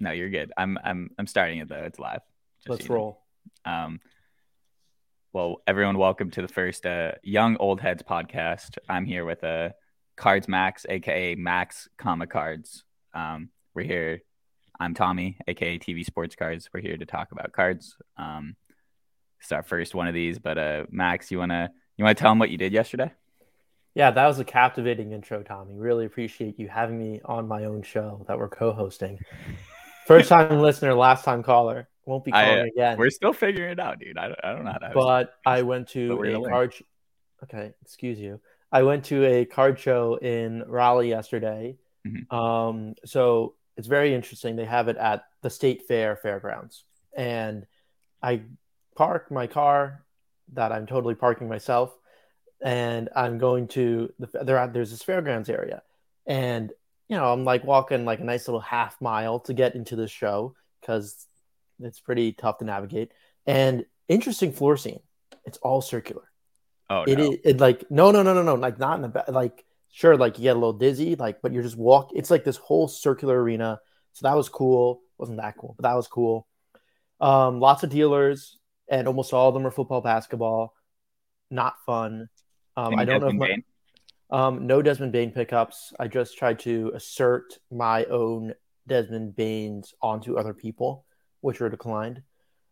No, you're good. I'm I'm I'm starting it though. It's live. Just Let's so you know. roll. Um, well, everyone, welcome to the first uh, Young Old Heads podcast. I'm here with uh, Cards Max, aka Max Comma Cards. Um, we're here. I'm Tommy, aka TV Sports Cards. We're here to talk about cards. Um, it's our first one of these, but uh, Max, you wanna you wanna tell them what you did yesterday? Yeah, that was a captivating intro, Tommy. Really appreciate you having me on my own show that we're co-hosting. First time listener, last time caller. Won't be calling uh, again. We're still figuring it out, dude. I don't, I don't know how to. but I went to a card. Sh- okay, excuse you. I went to a card show in Raleigh yesterday. Mhm. Um, so it's very interesting. They have it at the State Fair fairgrounds, and I park my car that I'm totally parking myself, and I'm going to the there. There's this fairgrounds area, and you know I'm like walking like a nice little half mile to get into the show because it's pretty tough to navigate. And interesting floor scene. It's all circular. Oh It no. is it, like no no no no no like not in the back like sure like you get a little dizzy like but you're just walk it's like this whole circular arena so that was cool wasn't that cool but that was cool um lots of dealers and almost all of them are football basketball not fun um I don't know if my? Um no Desmond Bane pickups I just tried to assert my own Desmond Banes onto other people which were declined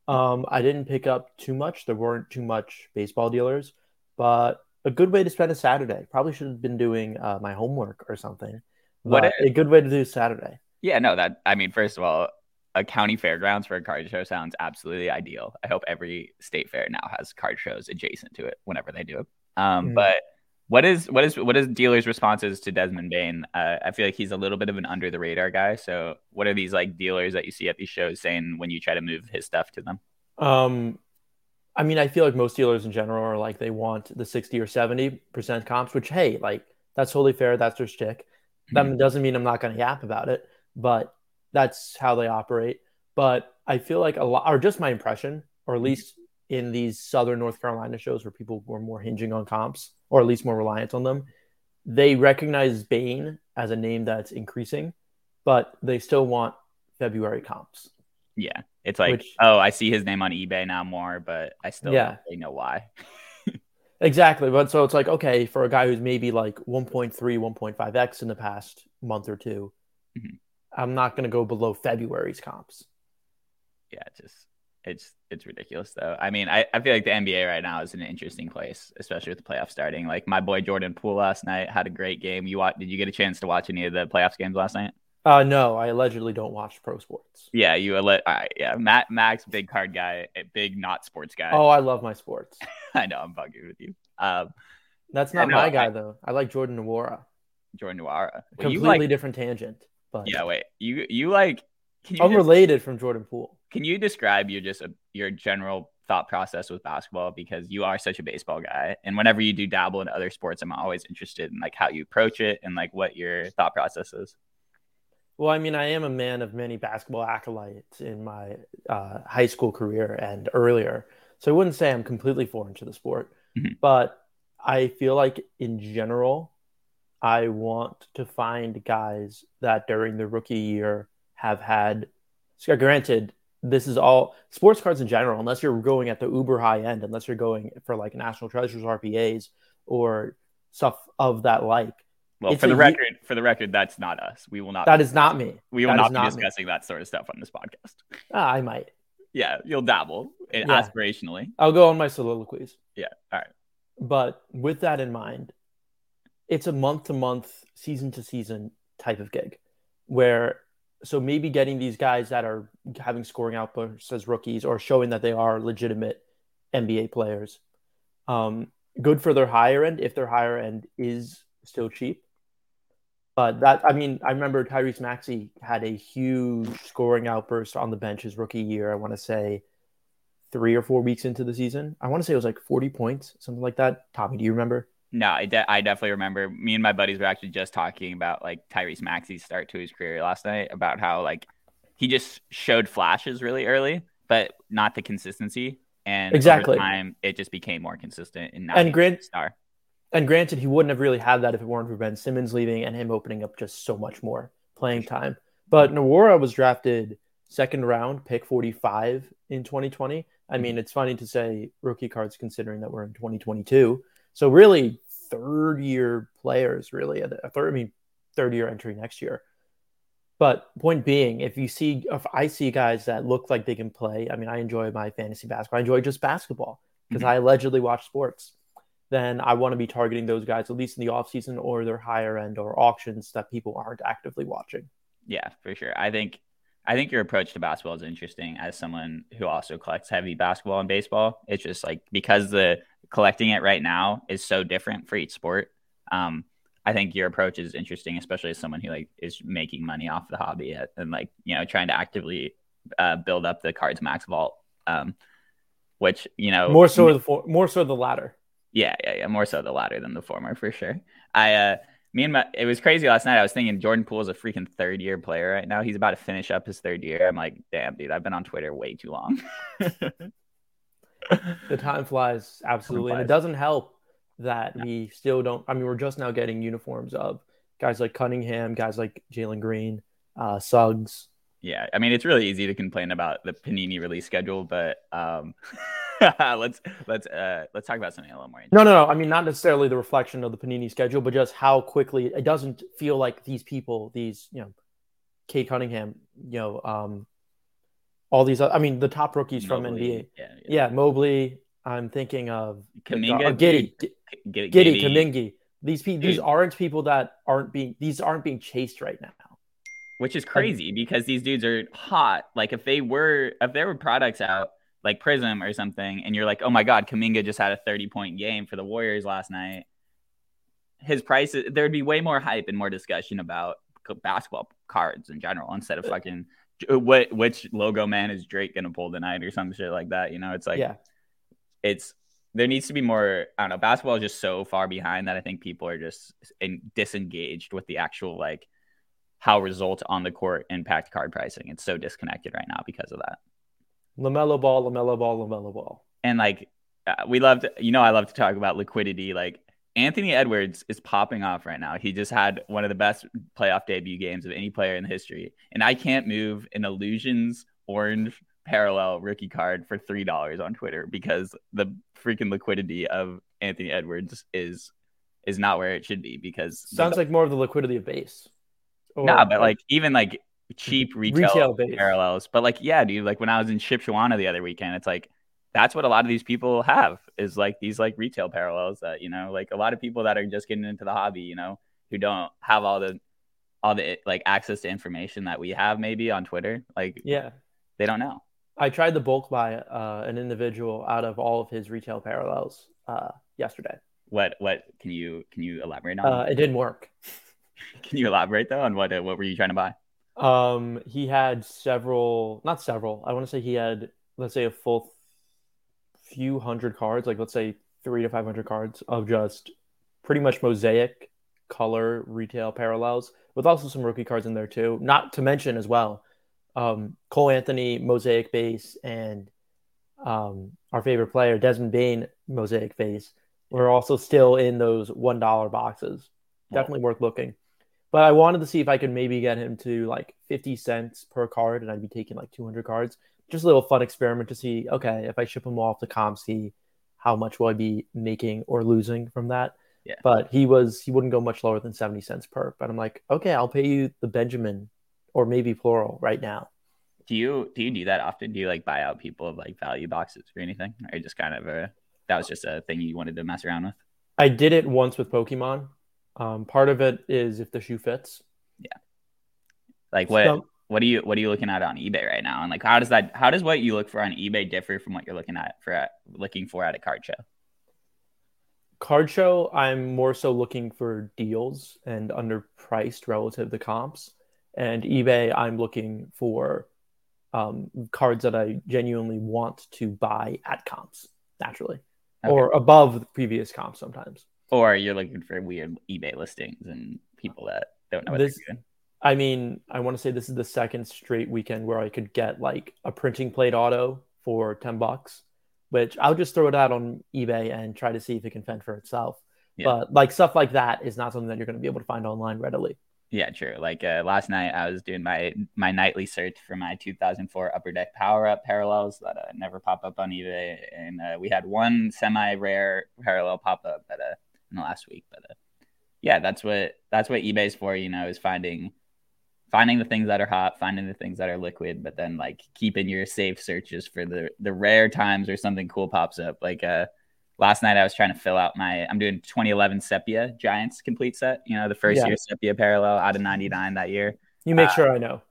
um I didn't pick up too much there weren't too much baseball dealers but a good way to spend a Saturday. Probably should have been doing uh, my homework or something. What But a good way to do Saturday. Yeah, no, that I mean, first of all, a county fairgrounds for a card show sounds absolutely ideal. I hope every state fair now has card shows adjacent to it whenever they do it. Um, Mhm. but what is what is what is dealers' responses to Desmond Bane? Uh, I feel like he's a little bit of an under the radar guy. So, what are these like dealers that you see at these shows saying when you try to move his stuff to them? Um, I mean, I feel like most dealers in general are like they want the sixty or seventy percent comps, which hey, like that's totally fair. That's their shtick. That doesn't mean I'm not going to yap about it, but that's how they operate. But I feel like a lot, or just my impression, or at least in these Southern North Carolina shows where people were more hinging on comps, or at least more reliant on them, they recognize Bane as a name that's increasing, but they still want February comps. Yeah, it's like, Which- oh, I see his name on eBay now more, but I still Yeah. don't really know why. Exactly. But so it's like, okay, for a guy who's maybe like 1.3, 1.5x in the past month or 2 Mhm. I'm not going to go below February's comps. yeah, just it's it's ridiculous though. I mean, I, I feel like the NBA right now is in an interesting place, especially with the playoffs starting. Like my boy Jordan Poole last night had a great game. You watch, did you get a chance to watch any of the playoffs games last night? Uh, no, I allegedly don't watch pro sports. Yeah, you alle- all right, yeah. Matt Max, big card guy, big not sports guy. Oh, I love my sports. I know I'm bugging with you. Um, That's not no, my I- guy, though. I like Jordan Nwora. Jordan Nwora. Well, Completely like, different tangent, but yeah. Wait, you you like? Can you just- unrelated from Jordan Poole. Can you describe your just a, your general thought process with basketball because you are such a baseball guy and whenever you do dabble in other sports i'm always interested in like how you approach it and like what your thought process is Well, I mean, I am a man of many basketball acolytes in my uh, high school career and earlier. So I wouldn't say I'm completely foreign to the sport, Mhm. but I feel like in general, I want to find guys that during the rookie year have had. So granted, this is all sports cards in general, unless you're going at the uber high end, unless you're going for like national treasures RPAs or stuff of that like. well It's for the record for the record that's not us we will not That is not me. we will that not be not me. discussing that sort of stuff on this podcast Ah, I might. yeah you'll dabble in Yeah. aspirationally I'll go on my soliloquies. yeah all right But with that in mind, it's a month to month, season to season type of gig where so maybe getting these guys that are having scoring outbursts as rookies or showing that they are legitimate NBA players. Um, good for their higher end if their higher end is still cheap. But that I mean, I remember Tyrese Maxey had a huge scoring outburst on the bench his rookie year. I want to say three or four weeks into the season. I want to say it was like 40 points, something like that. Tommy, do you remember? No, I, de- I definitely remember. Me and my buddies were actually just talking about like Tyrese Maxey's start to his career last night about how like he just showed flashes really early, but not the consistency. And Exactly. time, it just became more consistent. And, And Grant- star. And granted, he wouldn't have really had that if it weren't for Ben Simmons leaving and him opening up just so much more playing time. But Nwora was drafted second round, pick 45 in 2020. I Mm-hmm. mean, it's funny to say rookie cards considering that we're in 2022. So really third year players really a third I mean third year entry next year. But point being, if you see if I see guys that look like they can play, I mean, I enjoy my fantasy basketball. I enjoy just basketball because Mhm. I allegedly watch sports. Then I want to be targeting those guys at least in the offseason or their higher end or auctions that people aren't actively watching. Yeah, for sure. I think I think your approach to basketball is interesting as someone who also collects heavy basketball and baseball. It's just like because the collecting it right now is so different for each sport. Um, I think your approach is interesting, especially as someone who like is making money off the hobby at, and like you know trying to actively uh, build up the cards max vault. Um, which you know More so the for, more so the latter. yeah, yeah, yeah. More so the latter than the former for sure. I uh me and my it was crazy last night. I was thinking Jordan Poole is a freaking third year player right now. He's about to finish up his third year. I'm like, damn, dude, I've been on Twitter way too long. The time flies absolutely, and it doesn't help that we still don't. I mean, we're just now getting uniforms of guys like Cunningham, guys like Jalen Green, uh, Suggs. yeah, I mean it's really easy to complain about the Panini release schedule, but um let's let's uh let's talk about something a little more No, no, no. I mean, not necessarily the reflection of the Panini schedule, but just how quickly it doesn't feel like these people, these you know, Cade Cunningham, you know, um, all these. I mean, the top rookies from NBA. Yeah, Yeah, Mobley. I'm thinking of Kuminga, uh, Giddey, Giddey, Giddey, Kuminga. These pe- these aren't people that aren't being these aren't being chased right now. which is crazy because these dudes are hot. Like if they were, if there were products out like Prism or something, and you're like, oh my god, Kuminga just had a 30 point game for the Warriors last night. His price, there'd be way more hype and more discussion about basketball cards in general instead of uh, fucking uh, what which logo man is Drake gonna pull tonight or some shit like that. You know, it's like yeah, it's there needs to be more. I don't know. Basketball is just so far behind that I think people are just in, disengaged with the actual like how results on the court impact card pricing. It's so disconnected right now because of that. LaMelo Ball, LaMelo Ball, LaMelo Ball. And like uh, we love, to, you know, I love to talk about liquidity. Like Anthony Edwards is popping off right now. He just had one of the best playoff debut games of any player in history, and I can't move an illusions orange parallel rookie card for three dollars on Twitter because the freaking liquidity of Anthony Edwards is is not where it should be because Sounds like more of the liquidity of base. Or- nah, but like even like cheap retail, Retail parallels. But like yeah, dude, like when I was in Shipshewana the other weekend, it's like that's what a lot of these people have is like these like retail parallels that you know like a lot of people that are just getting into the hobby, you know, who don't have all the all the like access to information that we have maybe on Twitter, like yeah, they don't know. I tried the bulk buy uh, an individual out of all of his retail parallels uh, yesterday. What what can you can you elaborate on? Uh, it didn't work. can you elaborate though on what uh, what were you trying to buy? Um, he had several, not several. I want to say he had, let's say, a full few hundred cards, like let's say three to five hundred cards of just pretty much mosaic color retail parallels, with also some rookie cards in there too. Not to mention as well, um, Cole Anthony mosaic base and um, our favorite player Desmond Bane mosaic base were also still in those one dollar boxes. Definitely worth looking. But I wanted to see if I could maybe get him to like 50 cents per card and I'd be taking like 200 cards. Just a little fun experiment to see, okay, if I ship him off to COMC, how much will I be making or losing from that? Yeah. But he was, he wouldn't go much lower than 70 cents per. But I'm like, okay, I'll pay you the Benjamin or maybe plural right now. Do you do you do that often? Do you like buy out people of like value boxes or anything, or just kind of a that was just a thing you wanted to mess around with? I did it once with Pokemon. Um, part of it is if the shoe fits. Yeah. Like what Some- what are you what are you looking at on eBay right now? And like how does that how does what you look for on eBay differ from what you're looking at for at, looking for at a card show? card show i'm more so looking for deals and underpriced relative to comps and ebay i'm looking for um, cards that i genuinely want to buy at comps naturally Okay. or above the previous comps sometimes Or you're looking for weird eBay listings and people that don't know what This- they're doing. i mean i want to say this is the second straight weekend where i could get like a printing plate auto for 10 bucks which i'll just throw it out on ebay and try to see if it can fend for itself Yeah. but like stuff like that is not something that you're going to be able to find online readily Yeah, true. Like uh, last night, I was doing my my nightly search for my 2004 Upper Deck Power Up parallels that uh, never pop up on eBay, and uh, we had one semi rare parallel pop up that uh, in the last week. But uh, yeah, that's what that's what eBay's for. You know, is finding finding the things that are hot, finding the things that are liquid, but then like keeping your safe searches for the the rare times or something cool pops up. Like uh last night I was trying to fill out my I'm doing 2011 Sepia Giants complete set. You know, the first Yeah. year Sepia parallel out of 99 that year. You make Uh, sure I know.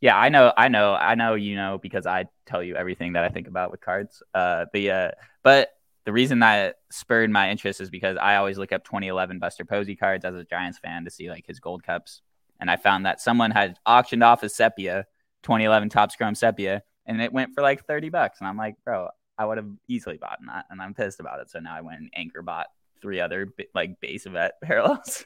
Yeah, I know, I know, I know. You know because I tell you everything that I think about with cards. Uh, the uh, but the reason that spurred my interest is because I always look up 2011 Buster Posey cards as a Giants fan to see like his gold cups, and I found that someone had auctioned off a sepia 2011 Topps Chrome sepia, and it went for like 30 bucks, and I'm like, bro, I would have easily bought that, and I'm pissed about it. So now I went and anchor bought three other like base event parallels.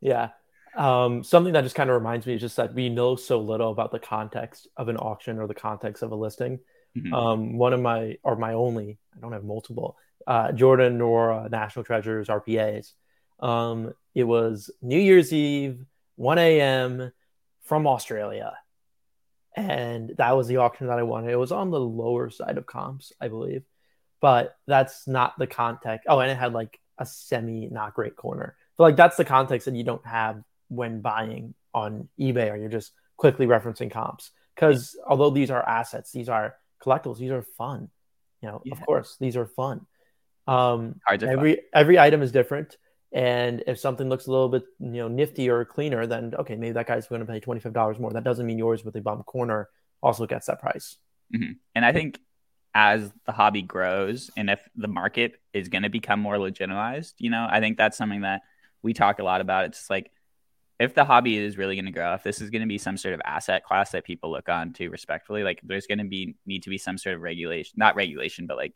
Yeah. Um, something that just kind of reminds me is just that we know so little about the context of an auction or the context of a listing. Mhm. Um, one of my or my only, I don't have multiple, uh, Jordan Nwora National Treasures RPAs. Um, it was New Year's Eve, 1 a.m. from Australia. And that was the auction that I wanted. It was on the lower side of comps, I believe. But that's not the context. Oh, and it had like a semi not great corner. But like that's the context that you don't have when buying on eBay or you're just quickly referencing comps. Because although these are assets, these are collectibles, these are fun. You know, Yeah. of course, these are fun. Um, Cards are fun. every every item is different. And if something looks a little bit, you know, nifty or cleaner, then okay, maybe that guy's going to pay twenty five dollars more. That doesn't mean yours with a bum corner also gets that price. Mhm. And I think as the hobby grows and if the market is going to become more legitimized, you know, I think that's something that we talk a lot about. It's just like if the hobby is really going to grow, if this is going to be some sort of asset class that people look on to respectfully, like there's going to be need to be some sort of regulation, not regulation, but like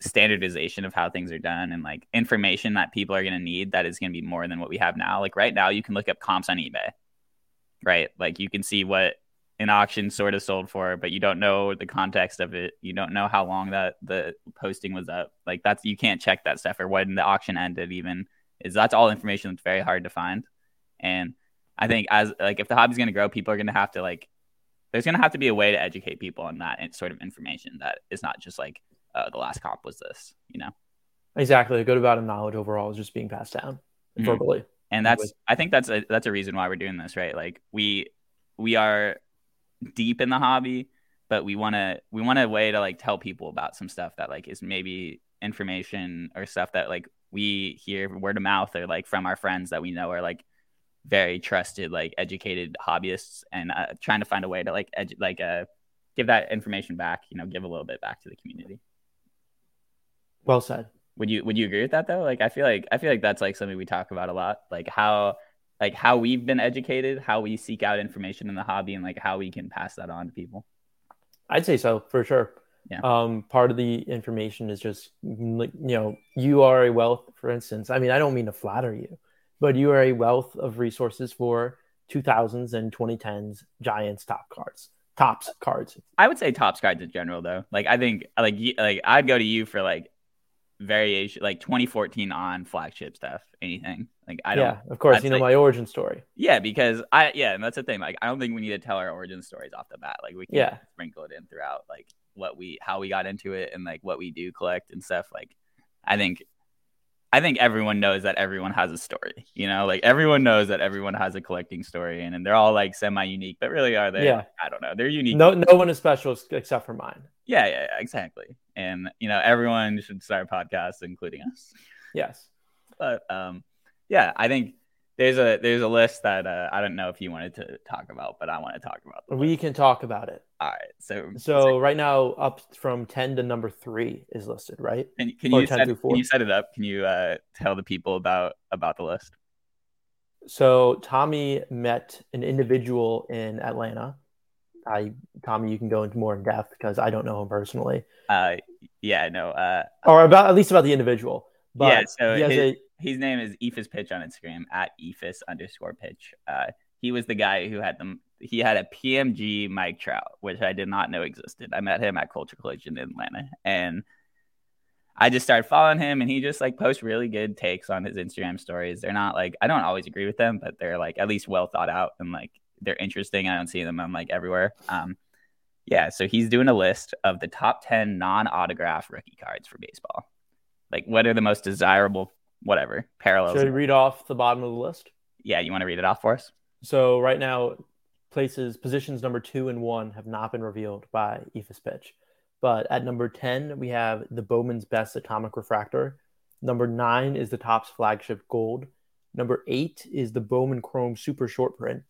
standardization of how things are done and like information that people are going to need that is going to be more than what we have now. Like right now, you can look up comps on eBay, right? Like you can see what an auction sort of sold for, but you don't know the context of it. You don't know how long that the posting was up. Like that's you can't check that stuff or when the auction ended. Even is that's all information that's very hard to find. And I think as like if the hobby's going to grow, people are going to have to like there's going to have to be a way to educate people on that sort of information that is not just like uh, the last comp was this, you know. Exactly. A good amount of knowledge overall is just being passed down Mhm. verbally. and that's i think that's a that's a reason why we're doing this right like we we are deep in the hobby but we want to we want a way to like tell people about some stuff that like is maybe information or stuff that like we hear word of mouth or like from our friends that we know are like very trusted like educated hobbyists and uh, trying to find a way to like edu- like uh give that information back you know give a little bit back to the community Well said. would you would you agree with that though? Like I feel like I feel like that's like something we talk about a lot. Like how like how we've been educated, how we seek out information in the hobby and like how we can pass that on to people. I'd say so for sure. Yeah. Um, part of the information is just like you know you are a wealth. For instance, I mean I don't mean to flatter you, but you are a wealth of resources for 2000s and 2010s Giants top cards, Topps cards. I would say Topps cards in general though. Like I think like y- like I'd go to you for like variation like 2014 on flagship stuff, anything. Like I don't yeah, of course. I'd You know say- my origin story. Yeah, because I yeah, and that's the thing. Like, I don't think we need to tell our origin stories off the bat. Like, we can Yeah. sprinkle it in throughout, like what we how we got into it and like what we do collect and stuff. Like, I think, I think everyone knows that everyone has a story. You know, like everyone knows that everyone has a collecting story, and, and they're all like semi unique, but really are they? Yeah. I don't know. They're unique. No, no one is special except for mine. Yeah, yeah, exactly. And you know, everyone should start podcasts, including us Yes. but um yeah i think there's a there's a list that uh, i don't know if you wanted to talk about but i want to talk about We can talk about it. all right so So right now, up from 10 to number three is listed, right? can, can you set, can you set it up can you uh tell the people about about the list So Tommy met an individual in Atlanta. I Tommy, you can go into more in depth because I don't know him personally, uh yeah no uh or about at least about the individual. But Yeah, so he his- a his name is Eephus Pitch on Instagram at Eephus underscore pitch. Uh, he was the guy who had them. He had a PMG Mike Trout, which I did not know existed. I met him at Culture Collision in Atlanta, and I just started following him, and he just like posts really good takes on his Instagram stories. They're not like I don't always agree with them, but they're like at least well thought out and like they're interesting. I don't see them I'm like everywhere. Um, yeah, so he's doing a list of the top ten non-autograph rookie cards for baseball. Like, what are the most desirable, whatever parallels? Should I read off the bottom of the list? Yeah, you want to read it off for us? So right now, places positions number two and one have not been revealed by Eephus Pitch. But at number 10, we have the Bowman's Best Atomic Refractor. Number nine is the Topps Flagship Gold. Number eight is the Bowman Chrome Super Short Print.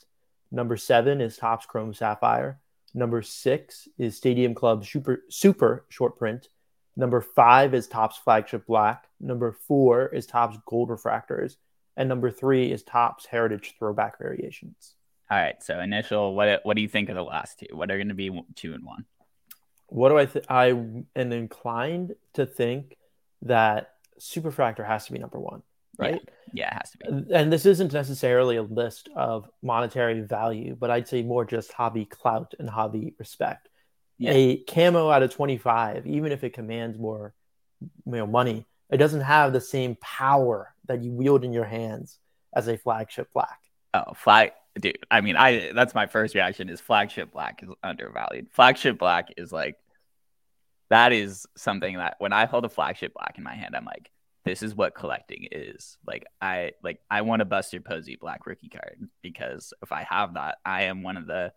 Number seven is Topps Chrome Sapphire. Number six is Stadium Club Super, Super Short Print. Number five is Topps Flagship Black. Number four is Topps Gold Refractors. And number three is Topps Heritage Throwback Variations. All right. So initial, what what do you think of the last two? What are going to be two and one? What do I? I am inclined to think that Superfractor has to be number one, right? Yeah, yeah, it has to be. And this isn't necessarily a list of monetary value, but I'd say more just hobby clout and hobby respect. Yeah. A camo out of 25, even if it commands more you know, money, it doesn't have the same power that you wield in your hands as a flagship black. Oh, flag dude. I mean, I that's my first reaction is flagship black is undervalued. Flagship black is like that is something that when I hold a flagship black in my hand, I'm like, this is what collecting is. Like I like I want a Buster Posey black rookie card because if I have that, I am one of the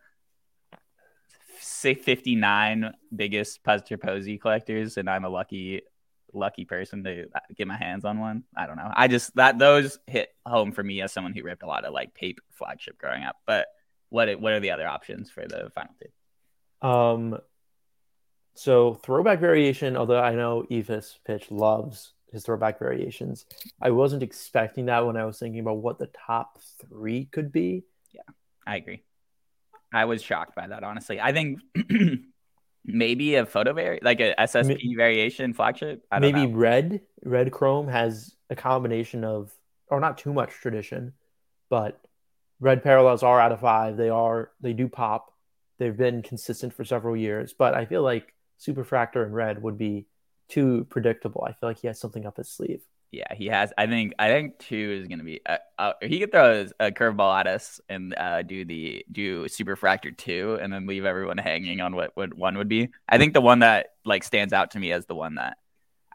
say 59 biggest Buster Posey collectors, and I'm a lucky lucky person to get my hands on one. I don't know. I just that those hit home for me as someone who ripped a lot of like paper flagship growing up. But what what are the other options for the final two? Um, so throwback variation. Although I know Eephus Pitch loves his throwback variations, I wasn't expecting that when I was thinking about what the top three could be. Yeah, I agree. I was shocked by that, honestly. I think maybe a photo vari like a SSP variation flagship. maybe know. red red chrome has a combination of or not too much tradition, but red parallels are out of five. They are they do pop. They've been consistent for several years, but I feel like Superfractor and red would be too predictable. I feel like he has something up his sleeve. Yeah, he has. I think. I think two is gonna be. Uh, uh, he could throw a curveball at us and uh, do the do super Superfractor two, and then leave everyone hanging on what, what one would be. I think the one that like stands out to me as the one that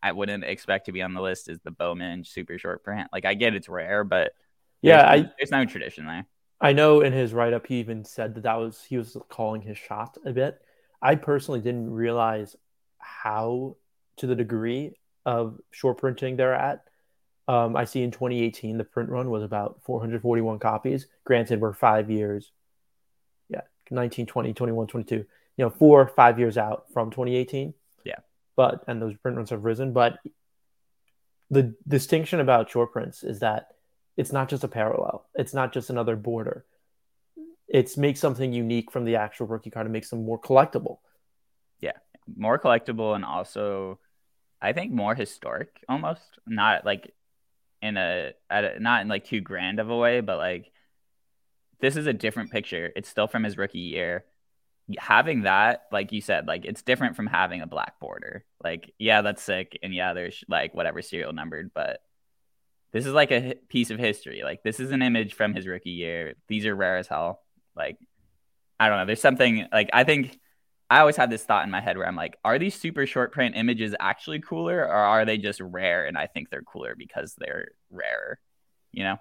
I wouldn't expect to be on the list is the Bowman Super Short Print. Like I get it's rare, but yeah, there's, I, there's no tradition there. I know in his write up he even said that that was he was calling his shot a bit. I personally didn't realize how to the degree of short printing they're at. Um, I see in 2018 the print run was about 441 copies. Granted, we're five years, yeah, 19, 20, 21, 22. You know, four, five years out from 2018. Yeah, but and those print runs have risen. But the distinction about short prints is that it's not just a parallel. It's not just another border. It's makes something unique from the actual rookie card and makes them more collectible. Yeah, more collectible and also I think more historic almost. Not like in a, a not in like too grand of a way, but like this is a different picture. It's still from his rookie year. Having that, like you said, like it's different from having a black border. Like, yeah, that's sick, and yeah, there's like whatever serial numbered, but this is like a piece of history. Like, this is an image from his rookie year. These are rare as hell. Like, I don't know. There's something like I think I always had this thought in my head where I'm like, are these super short print images actually cooler or are they just rare and I think they're cooler because they're rarer? You know?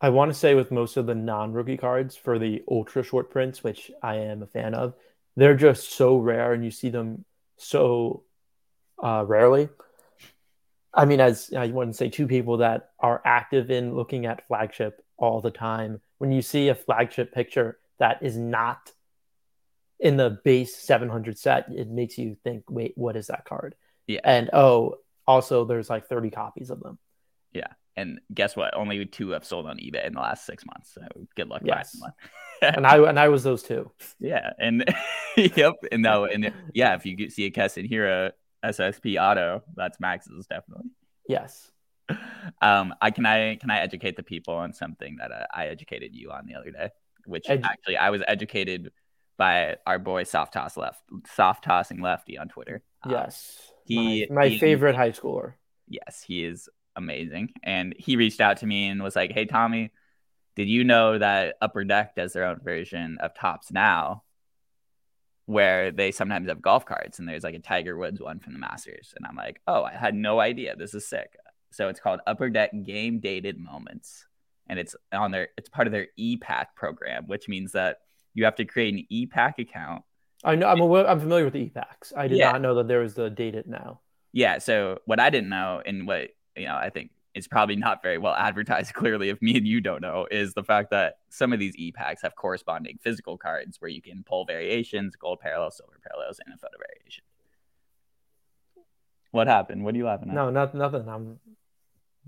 I want to say with most of the non rookie cards for the ultra short prints, which I am a fan of, they're just so rare and you see them so uh, rarely. I mean, as I wouldn't say two people that are active in looking at flagship all the time, when you see a flagship picture that is not in the base 700 set, it makes you think, wait, what is that card? Yeah. And oh, also there's like 30 copies of them. Yeah. And guess what? Only two have sold on eBay in the last six months. So good luck. Yes. and I and I was those two. Yeah. And yep. And no, and yeah, if you see a Keston Hiura SSP auto, that's Max's definitely. Yes. Um, I can I can I educate the people on something that uh, I educated you on the other day, which Edu- actually I was educated by our boy soft toss left soft tossing lefty on Twitter. Um, yes. He my, my he- favorite high schooler. Yes, he is amazing. And he reached out to me and was like, Hey, Tommy, did you know that Upper Deck does their own version of Topps Now where they sometimes have golf carts and there's like a Tiger Woods one from the Masters? And I'm like, Oh, I had no idea. This is sick. So it's called Upper Deck Game Dated Moments. And it's on their, it's part of their e-Pack program, which means that you have to create an e-Pack account I know I'm aware, I'm familiar with the e-Packs. I did Yeah. not know that there was the date it now. Yeah. So what I didn't know, and what you know, I think is probably not very well advertised. Clearly, if me and you don't know, is the fact that some of these e-packs have corresponding physical cards where you can pull variations, gold parallel, silver parallels, and a photo variation. What happened? What are you laughing at? No, not nothing. I'm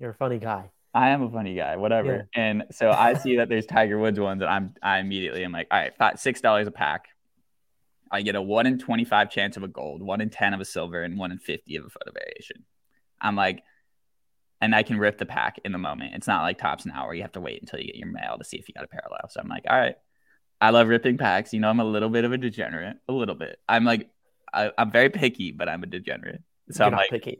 you're a funny guy. I am a funny guy, whatever. And so I see that there's Tiger Woods ones, and I'm I immediately am like, all right, fi- six dollars a pack. I get a one in twenty five chance of a gold, one in ten of a silver, and one in fifty of a photo variation. I'm like, and I can rip the pack in the moment. It's not like Topps now where you have to wait until you get your mail to see if you got a parallel. So I'm like, all right, I love ripping packs. You know, I'm a little bit of a degenerate, a little bit. I'm like, I, I'm very picky, but I'm a degenerate. So You're I'm not like, picky.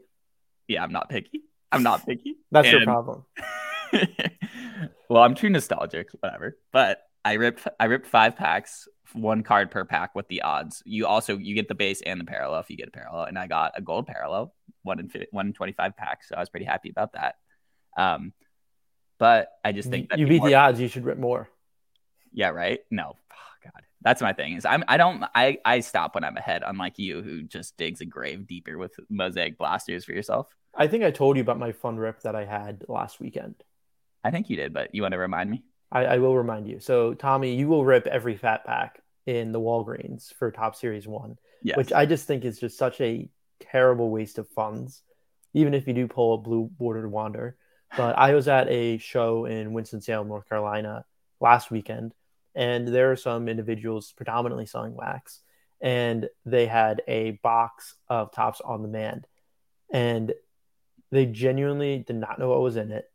yeah, I'm not picky. I'm not picky. That's your problem. well, I'm too nostalgic, whatever. But I ripped I ripped five packs, one card per pack with the odds. You also you get the base and the parallel if you get a parallel, and I got a gold parallel, one in one in twenty five packs. So I was pretty happy about that. Um, but I just think that you beat people the odds. You should rip more. yeah, right. No, oh, God, that's my thing. Is I'm I don't I I stop when I'm ahead, unlike you who just digs a grave deeper with mosaic blasters for yourself. I think I told you about my fun rip that I had last weekend. I think you did, but you want to remind me? I, I will remind you. So, Tommy, you will rip every fat pack in the Walgreens for Top Series One, Yes. which I just think is just such a terrible waste of funds, even if you do pull a blue bordered wander. But I was at a show in Winston-Salem, North Carolina last weekend, and there are some individuals predominantly selling wax, and they had a box of Topps on demand, and they genuinely did not know what was in it.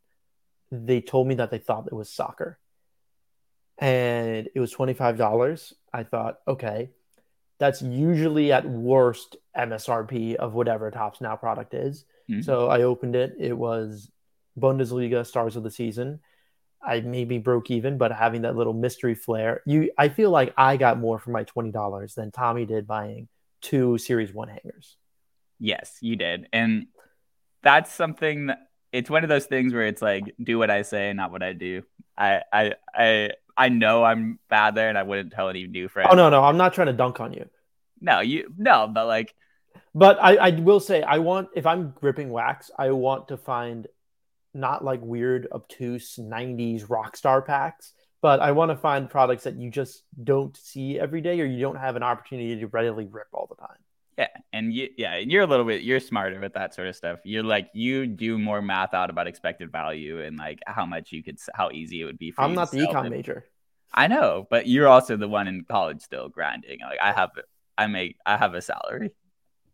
They told me that they thought it was soccer, and it was twenty five dollars. I thought, okay, that's usually at worst MSRP of whatever Topps Now product is. Mhm. So I opened it. It was Bundesliga stars of the season. I maybe broke even, but having that little mystery flair, you I feel like I got more for my twenty dollars than Tommy did buying two Series One hangers. Yes, you did. And that's something that it's one of those things where it's like do what I say, not what I do. I I I I know I'm bad there and I wouldn't tell any new friends. Oh no, no, I'm not trying to dunk on you. No, you no, but like But I, I will say I want if I'm gripping wax, I want to find not like weird obtuse 90s rock star packs, but I want to find products that you just don't see every day or you don't have an opportunity to readily rip all the time. Yeah, and you yeah, you're a little bit you're smarter with that sort of stuff. You're like you do more math out about expected value and like how much you could how easy it would be for I'm not the econ them. major. I know, but you're also the one in college still grinding. Like I have I make I have a salary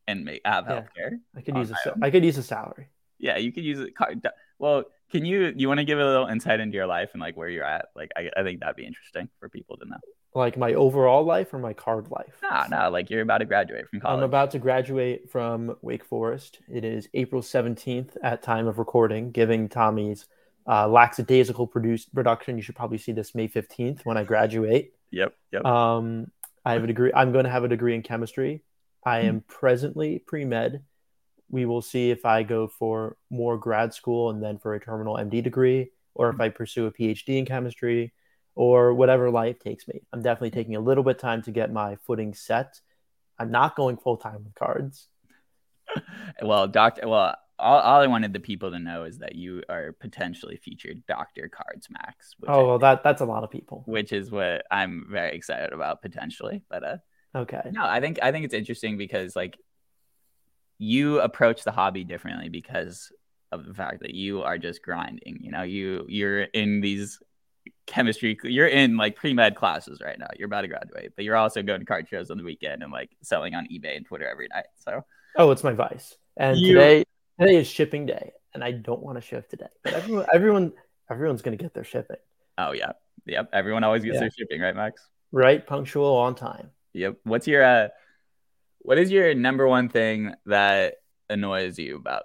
and make I have Yeah. healthcare. I could use a own. I could use a salary. Yeah, you could use it. car- d- Well, can you you want to give a little insight into your life and like where you're at? Like I, I think that'd be interesting for people to know. Like my overall life or my card life. No, no, like you're about to graduate from college. I'm about to graduate from Wake Forest. It is April 17th at time of recording, giving Tommy's uh, lackadaisical produced production. You should probably see this May 15th when I graduate. Yep, yep. Um, I have a degree. I'm going to have a degree in chemistry. I am Hmm. presently pre med. We will see if I go for more grad school and then for a terminal MD degree, or Hmm. if I pursue a PhD in chemistry, or whatever life takes me. I'm definitely taking a little bit of time to get my footing set. I'm not going full time with cards. well, doctor. Well, all, all I wanted the people to know is that you are potentially featured Doctor Cards Max. Which Oh well, that that's a lot of people. which is what I'm very excited about potentially. But uh, Okay. no, I think I think it's interesting because like you approach the hobby differently because of the fact that you are just grinding. You know, you you're in these chemistry. You're in like pre med classes right now. You're about to graduate, but you're also going to card shows on the weekend and like selling on eBay and Twitter every night. So Oh, it's my vice. And You- today today is shipping day, and I don't want to ship today. But everyone everyone everyone's gonna get their shipping oh yeah, yep. Everyone always gets Yeah. their shipping right, Max. right, punctual on time. Yep. What's your uh what is your number one thing that annoys you about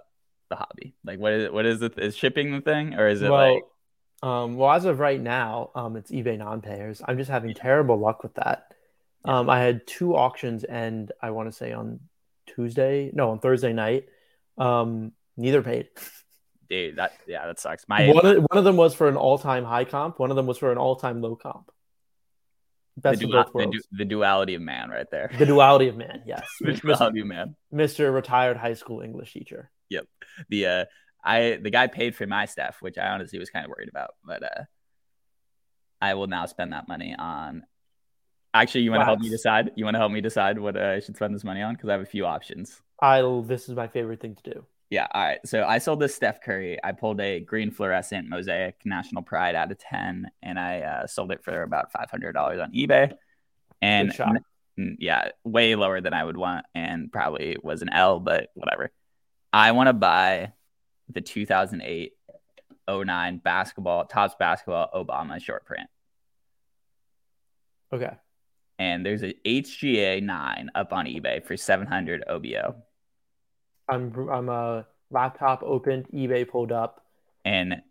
the hobby? Like, what is what is it? Is shipping the thing, or is it well, like um, well, as of right now, um, it's eBay non-payers. I'm just having terrible luck with that. Um, I had two auctions, and I want to say on Tuesday, no, on Thursday night, um, neither paid. dude? That yeah, that sucks. My One of, one of them was for an all-time high comp. One of them was for an all-time low comp. the, Best of both the, du- the duality of man, right there. The duality of man. Yes, the duality of man. Mr. Retired high school English teacher. Yep. The uh, I the guy paid for my stuff, which I honestly was kind of worried about, but uh, I will now spend that money on. Actually, you want to help me decide? You want to help me decide what uh, I should spend this money on? Because I have a few options. I this is my favorite thing to do. Yeah. All right. So I sold this Steph Curry. I pulled a green fluorescent mosaic National Pride out of 10, and I uh, sold it for about $500 on eBay. And yeah, way lower than I would want, and probably was an L, but whatever. I want to buy the 2008 09 basketball, Topps basketball Obama short print. Okay. And there's a HGA 9 up on eBay for 700 OBO. I'm I'm a laptop opened, eBay pulled up. And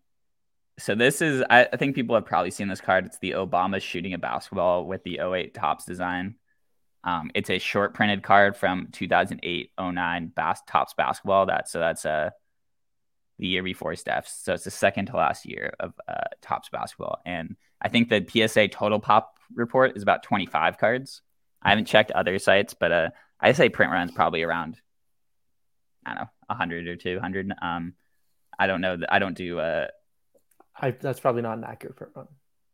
so this is, I, I think people have probably seen this card. It's the Obama shooting a basketball with the 08 Topps design. Um, it's a short printed card from 2008 09 bas- Topps basketball. That so that's uh, the year before Steph's. So it's the second to last year of uh, Topps basketball. And I think the PSA total pop report is about 25 cards. I haven't checked other sites, but uh, I say print run's probably around, I don't know, 100 or 200. Um, I don't know. that I don't do uh, I, that's probably not an accurate print run.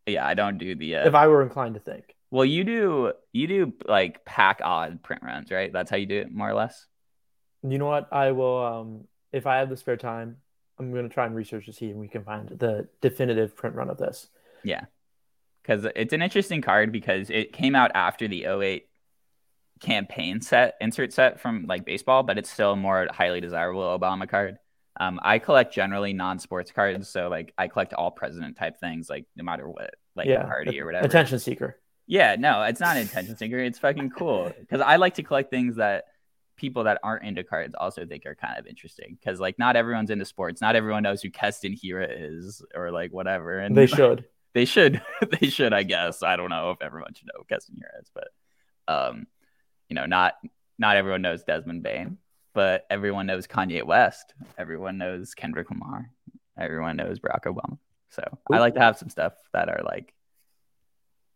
yeah, I don't do the. Uh, If I were inclined to think. well, you do you do like pack odd print runs, right? That's how you do it, more or less. You know what? I will um if I have the spare time, I'm gonna try and research to see if we can find the definitive print run of this. Yeah, because it's an interesting card because it came out after the 08 campaign set insert set from like baseball, but it's still a more highly desirable Obama card. Um, I collect generally non-sports cards, so like I collect all president type things, like no matter what, like Yeah, party or whatever. Attention seeker. Yeah, no, it's not an attention seeker. It's fucking cool because I like to collect things that people that aren't into cards also think are kind of interesting. Because like not everyone's into sports. Not everyone knows who Keston Hiura is or like whatever. And They should. they should, they should. I guess I don't know if everyone should know who Keston Hiura is, but um, you know, not not everyone knows Desmond Bane, but everyone knows Kanye West. Everyone knows Kendrick Lamar. Everyone knows Barack Obama. So I like to have some stuff that are like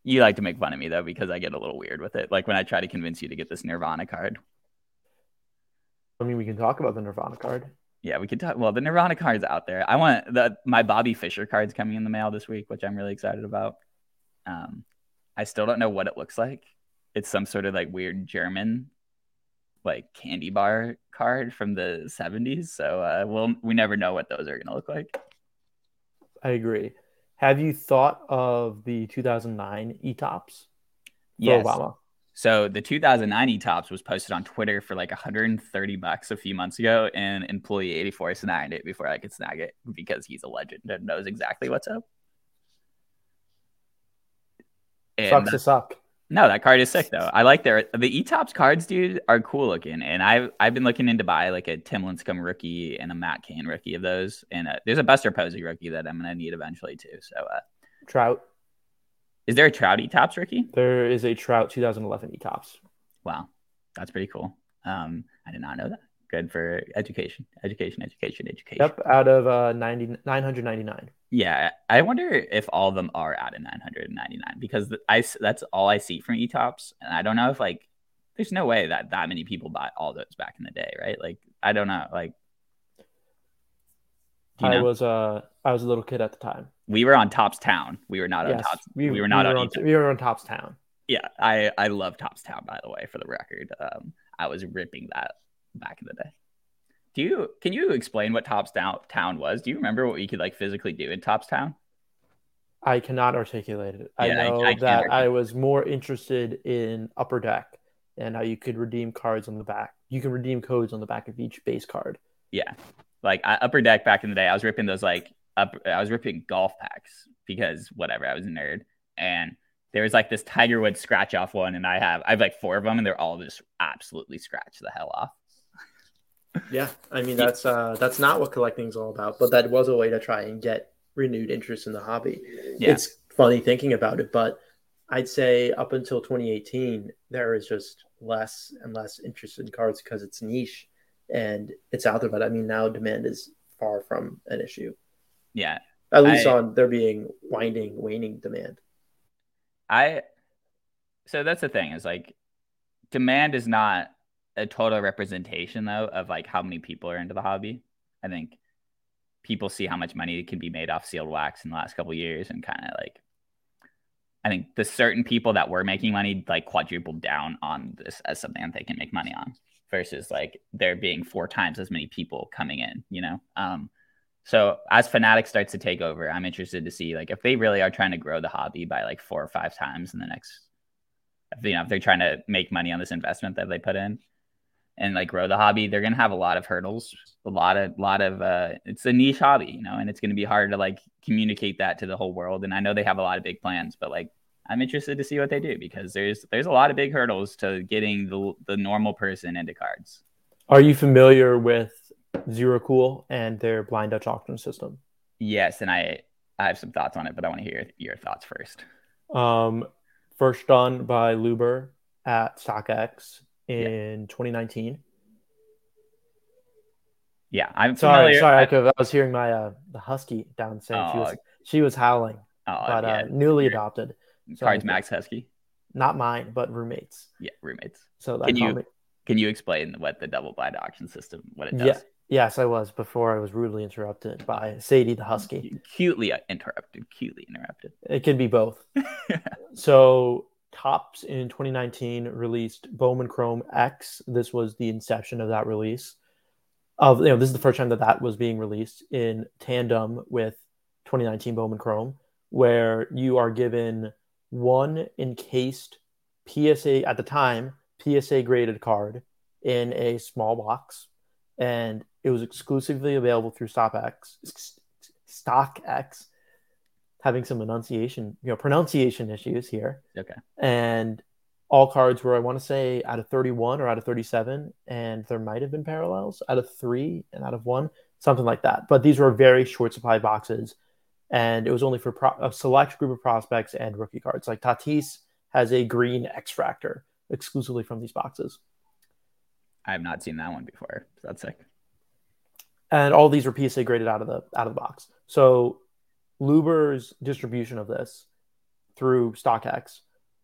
you like to make fun of me though because I get a little weird with it. Like when I try to convince you to get this Nirvana card. I mean, we can talk about the Nirvana card. Yeah, we could talk. Well, the Nirvana card's out there. I want the my Bobby Fischer card's coming in the mail this week, which I'm really excited about. Um, I still don't know what it looks like. It's some sort of like weird German, like candy bar card from the 70s. So uh, we'll we never know what those are gonna look like. I agree. Have you thought of the 2009 eTopps for Yes. Obama? So the 2090 tops was posted on Twitter for like 130 bucks a few months ago, and employee 84 snagged it before I could snag it because he's a legend and knows exactly what's up. And Sucks that- to suck. no, that card is sick though. I like their the E tops cards, dude, are cool looking, and I've I've been looking into buy like a Tim Lincecum rookie and a Matt Cain rookie of those, and uh, there's a Buster Posey rookie that I'm gonna need eventually too. So, uh, Trout. Is there a Trout eTopps, Topps rookie? There is a Trout 2011 eTopps. Wow, that's pretty cool. Um, I did not know that. Good for education, education, education, education. Yep, out of uh 90, 999. Yeah, I wonder if all of them are out of 999 because I that's all I see from eTopps, and I don't know if like there's no way that that many people bought all those back in the day, right? Like I don't know. Like you I know? was uh I was a little kid at the time. we were on Topps Town. We were not on Yes, Topps. We, were not we on. were on, eTopps. we were on Topps Town. yeah, I I love Topps Town by the way. For the record, um, I was ripping that back in the day. Do you can you explain what Topps Town was? Do you remember what you could like physically do in Topps Town? I cannot articulate it. I Yeah, I- know I can't that I was more interested in Upper Deck and how you could redeem cards on the back. You can redeem codes on the back of each base card. Yeah, like I, upper deck back in the day, I was ripping those like up. I was ripping golf packs because whatever, I was a nerd, and there was like this Tiger Woods scratch off one, and I have I have like four of them, and they're all just absolutely scratched the hell off. Yeah, I mean that's uh that's not what collecting is all about, but that was a way to try and get renewed interest in the hobby. Yeah. It's funny thinking about it, but I'd say up until 2018 there is just less and less interest in cards because it's niche and it's out there. But I mean now demand is far from an issue. Yeah, At least I- on there being winding, waning demand. I so that's the thing is like demand is not a total representation though of like how many people are into the hobby. I think people see how much money can be made off sealed wax in the last couple of years and kind of like I think the certain people that were making money like quadrupled down on this as something that they can make money on versus like there being four times as many people coming in, you know? Um so as Fanatics starts to take over, I'm interested to see like if they really are trying to grow the hobby by like four or five times in the next, you know, if they're trying to make money on this investment that they put in and like grow the hobby, they're gonna have a lot of hurdles, a lot of lot of uh, it's a niche hobby, you know, and it's gonna be hard to like communicate that to the whole world. And I know they have a lot of big plans, but like I'm interested to see what they do because there's there's a lot of big hurdles to getting the the normal person into cards. Are you familiar with Zero Cool and their blind Dutch auction system? Yes, and I I have some thoughts on it, but I want to hear your thoughts first. Um, first done by Luber at StockX in 2019. Yeah, I'm Sorry, familiar. sorry, I, could, I was hearing my uh, the husky downstairs. she Oh. was she was howling, oh, but yeah. uh, newly Your adopted. so- Cards Max Husky. Not mine, but roommates. Yeah, roommates. So that Can you- me- Can you explain what the double blind auction system what it does? Yeah, yes, I was before I was rudely interrupted by Sadie the husky. Cutely interrupted. Cutely interrupted. It can be both. so Topps in 2019 released Bowman Chrome X. This was the inception of that release. Of you know, this is the first time that that was being released in tandem with 2019 Bowman Chrome, where you are given one encased PSA at the time PSA graded card in a small box, and it was exclusively available through StockX. StockX, having some enunciation, you know, pronunciation issues here Okay. and all cards were I want to say out of 31 or out of 37 and there might have been parallels out of 3 and out of 1 something like that but these were very short supply boxes and it was only for pro- a select group of prospects and rookie cards like Tatis has a green X Fractor exclusively from these boxes I have not seen that one before. So that's sick. and all these were PSA graded out of the out of the box. So Luber's distribution of this through StockX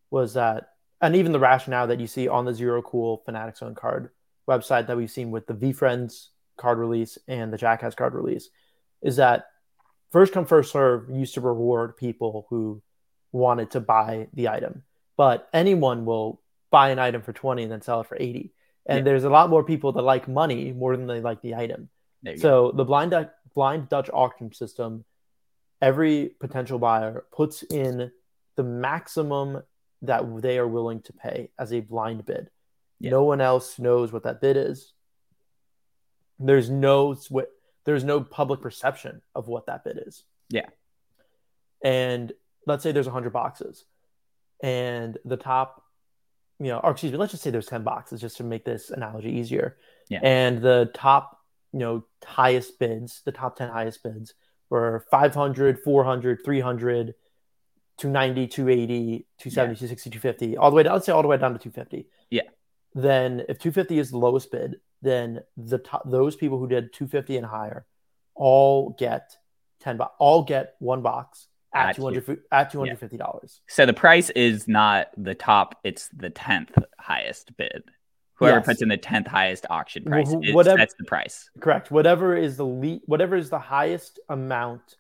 was that, and even the rationale that you see on the Zero Cool Fanatics Own card website that we've seen with the VeeFriends card release and the Jackass card release, is that first come first serve used to reward people who wanted to buy the item, but anyone will buy an item for twenty and then sell it for eighty. And Yeah. there's a lot more people that like money more than they like the item. You go. So the blind blind Dutch auction system, every potential buyer puts in the maximum that they are willing to pay as a blind bid. Yeah. No one else knows what that bid is. There's no there's no public perception of what that bid is. Yeah. And let's say there's 100 boxes and the top you know, or excuse me, let's just say there's 10 boxes just to make this analogy easier. Yeah. And the top, you know, highest bids, the top 10 highest bids were 500, 400, 300, 290, 280, 270, 260, 250, all the way down, let's say all the way down to 250. Yeah. Then if 250 is the lowest bid, then the top, those people who did 250 and higher all get 10 bo- all get one box at At 200 at $250. So the price is not the top; it's the tenth highest bid. Whoever Yes. puts in the tenth highest auction price, Wh- whatever- that's the price. Correct. Whatever is the le- whatever is the highest amount,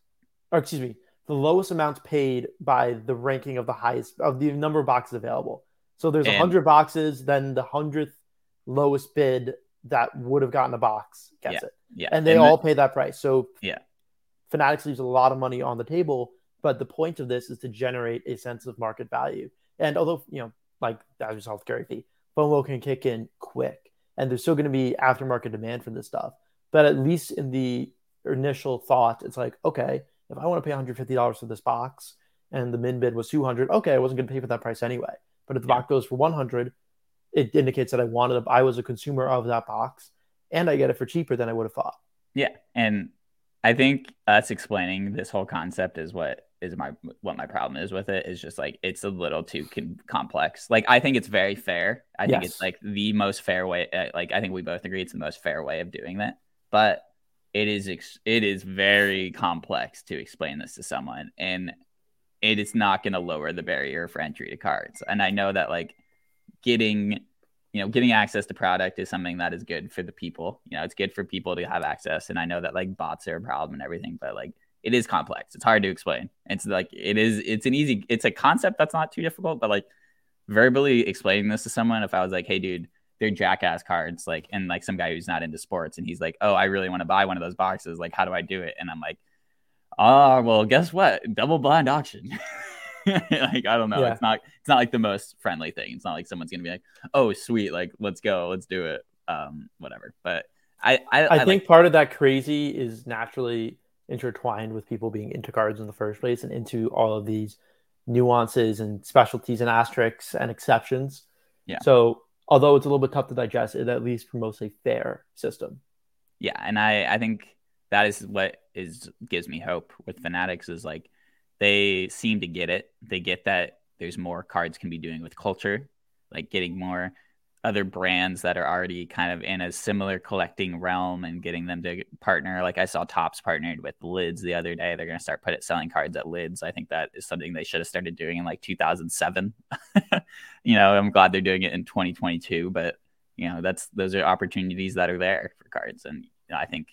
or excuse me, the lowest amount paid by the ranking of the highest of the number of boxes available. So there's a And- hundred boxes, then the hundredth lowest bid that would have gotten a box gets it, Yeah, and they the- all pay that price. So Yeah. Fanatics leaves a lot of money on the table, but the point of this is to generate a sense of market value. And although you know, like as we saw with Gary Vee, FOMO can kick in quick, and there's still going to be aftermarket demand for this stuff. But at least in the initial thought, it's like, okay, if I want to pay $150 for this box and the min bid was 200, okay, I wasn't going to pay for that price anyway. But if the Yeah. box goes for 100, it indicates that I wanted, I was a consumer of that box, and I get it for cheaper than I would have thought. Yeah, and I think us explaining this whole concept is what is my what my problem is with it is just like it's a little too con- complex. Like I think it's very fair. I think it's like the most fair way. Uh, like I think we both agree it's the most fair way of doing that. But it is ex- it is very complex to explain this to someone, and it is not going to lower the barrier for entry to cards. And I know that like getting you know getting access to product is something that is good for the people. You know, it's good for people to have access. And I know that like bots are a problem and everything, but like it is complex. It's hard to explain. It's like it is. It's an easy. It's a concept that's not too difficult, but like verbally explaining this to someone, if I was like, "Hey, dude, they're jackass cards," like, and like some guy who's not into sports, and he's like, "Oh, I really want to buy one of those boxes. Like, how do I do it?" And I'm like, "Oh, well, guess what? Double blind auction." like I don't know. Yeah. It's not. It's not like the most friendly thing. It's not like someone's gonna be like, "Oh, sweet, like let's go, let's do it." Um, whatever. But I, I, I, I think like- part of that crazy is naturally intertwined with people being into cards in the first place and into all of these nuances and specialties and asterisks and exceptions. Yeah. So although it's a little bit tough to digest, it at least promotes a fair system. Yeah, and I I think that is what is gives me hope with Fanatics is like they seem to get it. They get that there's more cards can be doing with culture, like getting more other brands that are already kind of in a similar collecting realm and getting them to partner. Like I saw Topps partnered with Lids the other day. They're going to start put it selling cards at Lids. I think that is something they should have started doing in like 2007. you know, I'm glad they're doing it in 2022, but you know, that's those are opportunities that are there for cards, and you know, I think.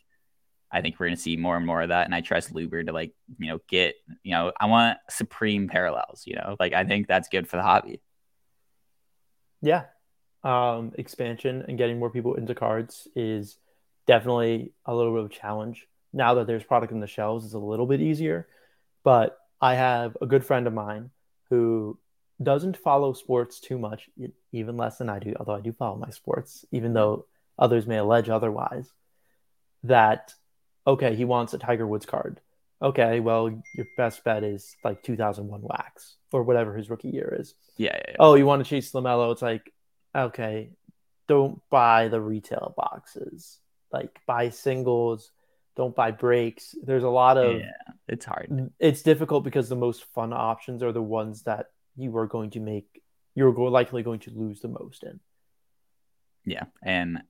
I think we're going to see more and more of that. And I trust Luber to like, you know, get, you know, I want supreme parallels, you know, like I think that's good for the hobby. Yeah, um, expansion and getting more people into cards is definitely a little bit of a challenge. Now that there's product in the shelves, it's a little bit easier. But I have a good friend of mine who doesn't follow sports too much, even less than I do, although I do follow my sports, even though others may allege otherwise. That, okay, he wants a Tiger Woods card. Okay, well, your best bet is like 2001 wax or whatever his rookie year is. Yeah. yeah, yeah. Oh, you want to chase LaMelo? It's like, okay, don't buy the retail boxes. Like buy singles, don't buy breaks. There's a lot of yeah, it's hard. It's difficult because the most fun options are the ones that you are going to make you're likely going to lose the most in. Yeah, and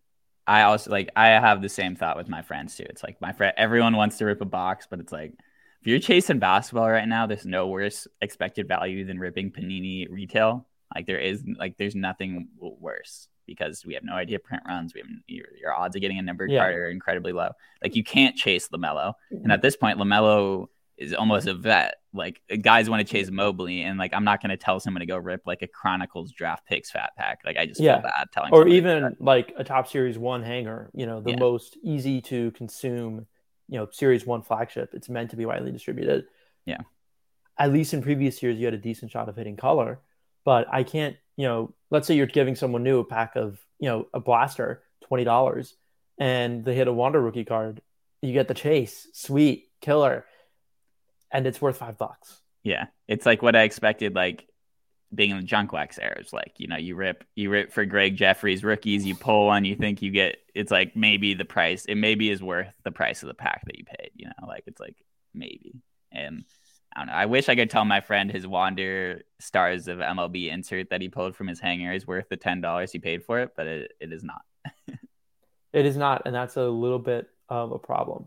I also like I have the same thought with my friends too. It's like my friend everyone wants to rip a box, but it's like if you're chasing basketball right now, there's no worse expected value than ripping Panini retail. Like there is like there's nothing worse because we have no idea print runs. We have your, your odds of getting a numbered yeah. card are incredibly low. Like you can't chase Lamelo, and mm-hmm. at this point, Lamelo is almost a vet. Like guys want to chase Mobley, and like I'm not going to tell someone to go rip like a Chronicles draft picks fat pack. Like I just yeah. feel bad telling. Or even that. like a Topps series one hanger. You know, the yeah. most easy to consume. You know, series one flagship. It's meant to be widely distributed. Yeah. At least in previous years, you had a decent shot of hitting color but I can't, you know, let's say you're giving someone new a pack of, you know, a blaster, $20, and they hit a Wander rookie card, you get the chase, sweet, killer, and it's worth five bucks. Yeah. It's like what I expected, like being in the junk wax era. It's like, you know, you rip, you rip for Gregg Jefferies rookies, you pull one, you think you get, it's like maybe the price, it maybe is worth the price of the pack that you paid, you know, like it's like maybe. And I don't know. I wish I could tell my friend his Wander Stars of MLB insert that he pulled from his hanger is worth the ten dollars he paid for it, but it, it is not. it is not, and that's a little bit of a problem.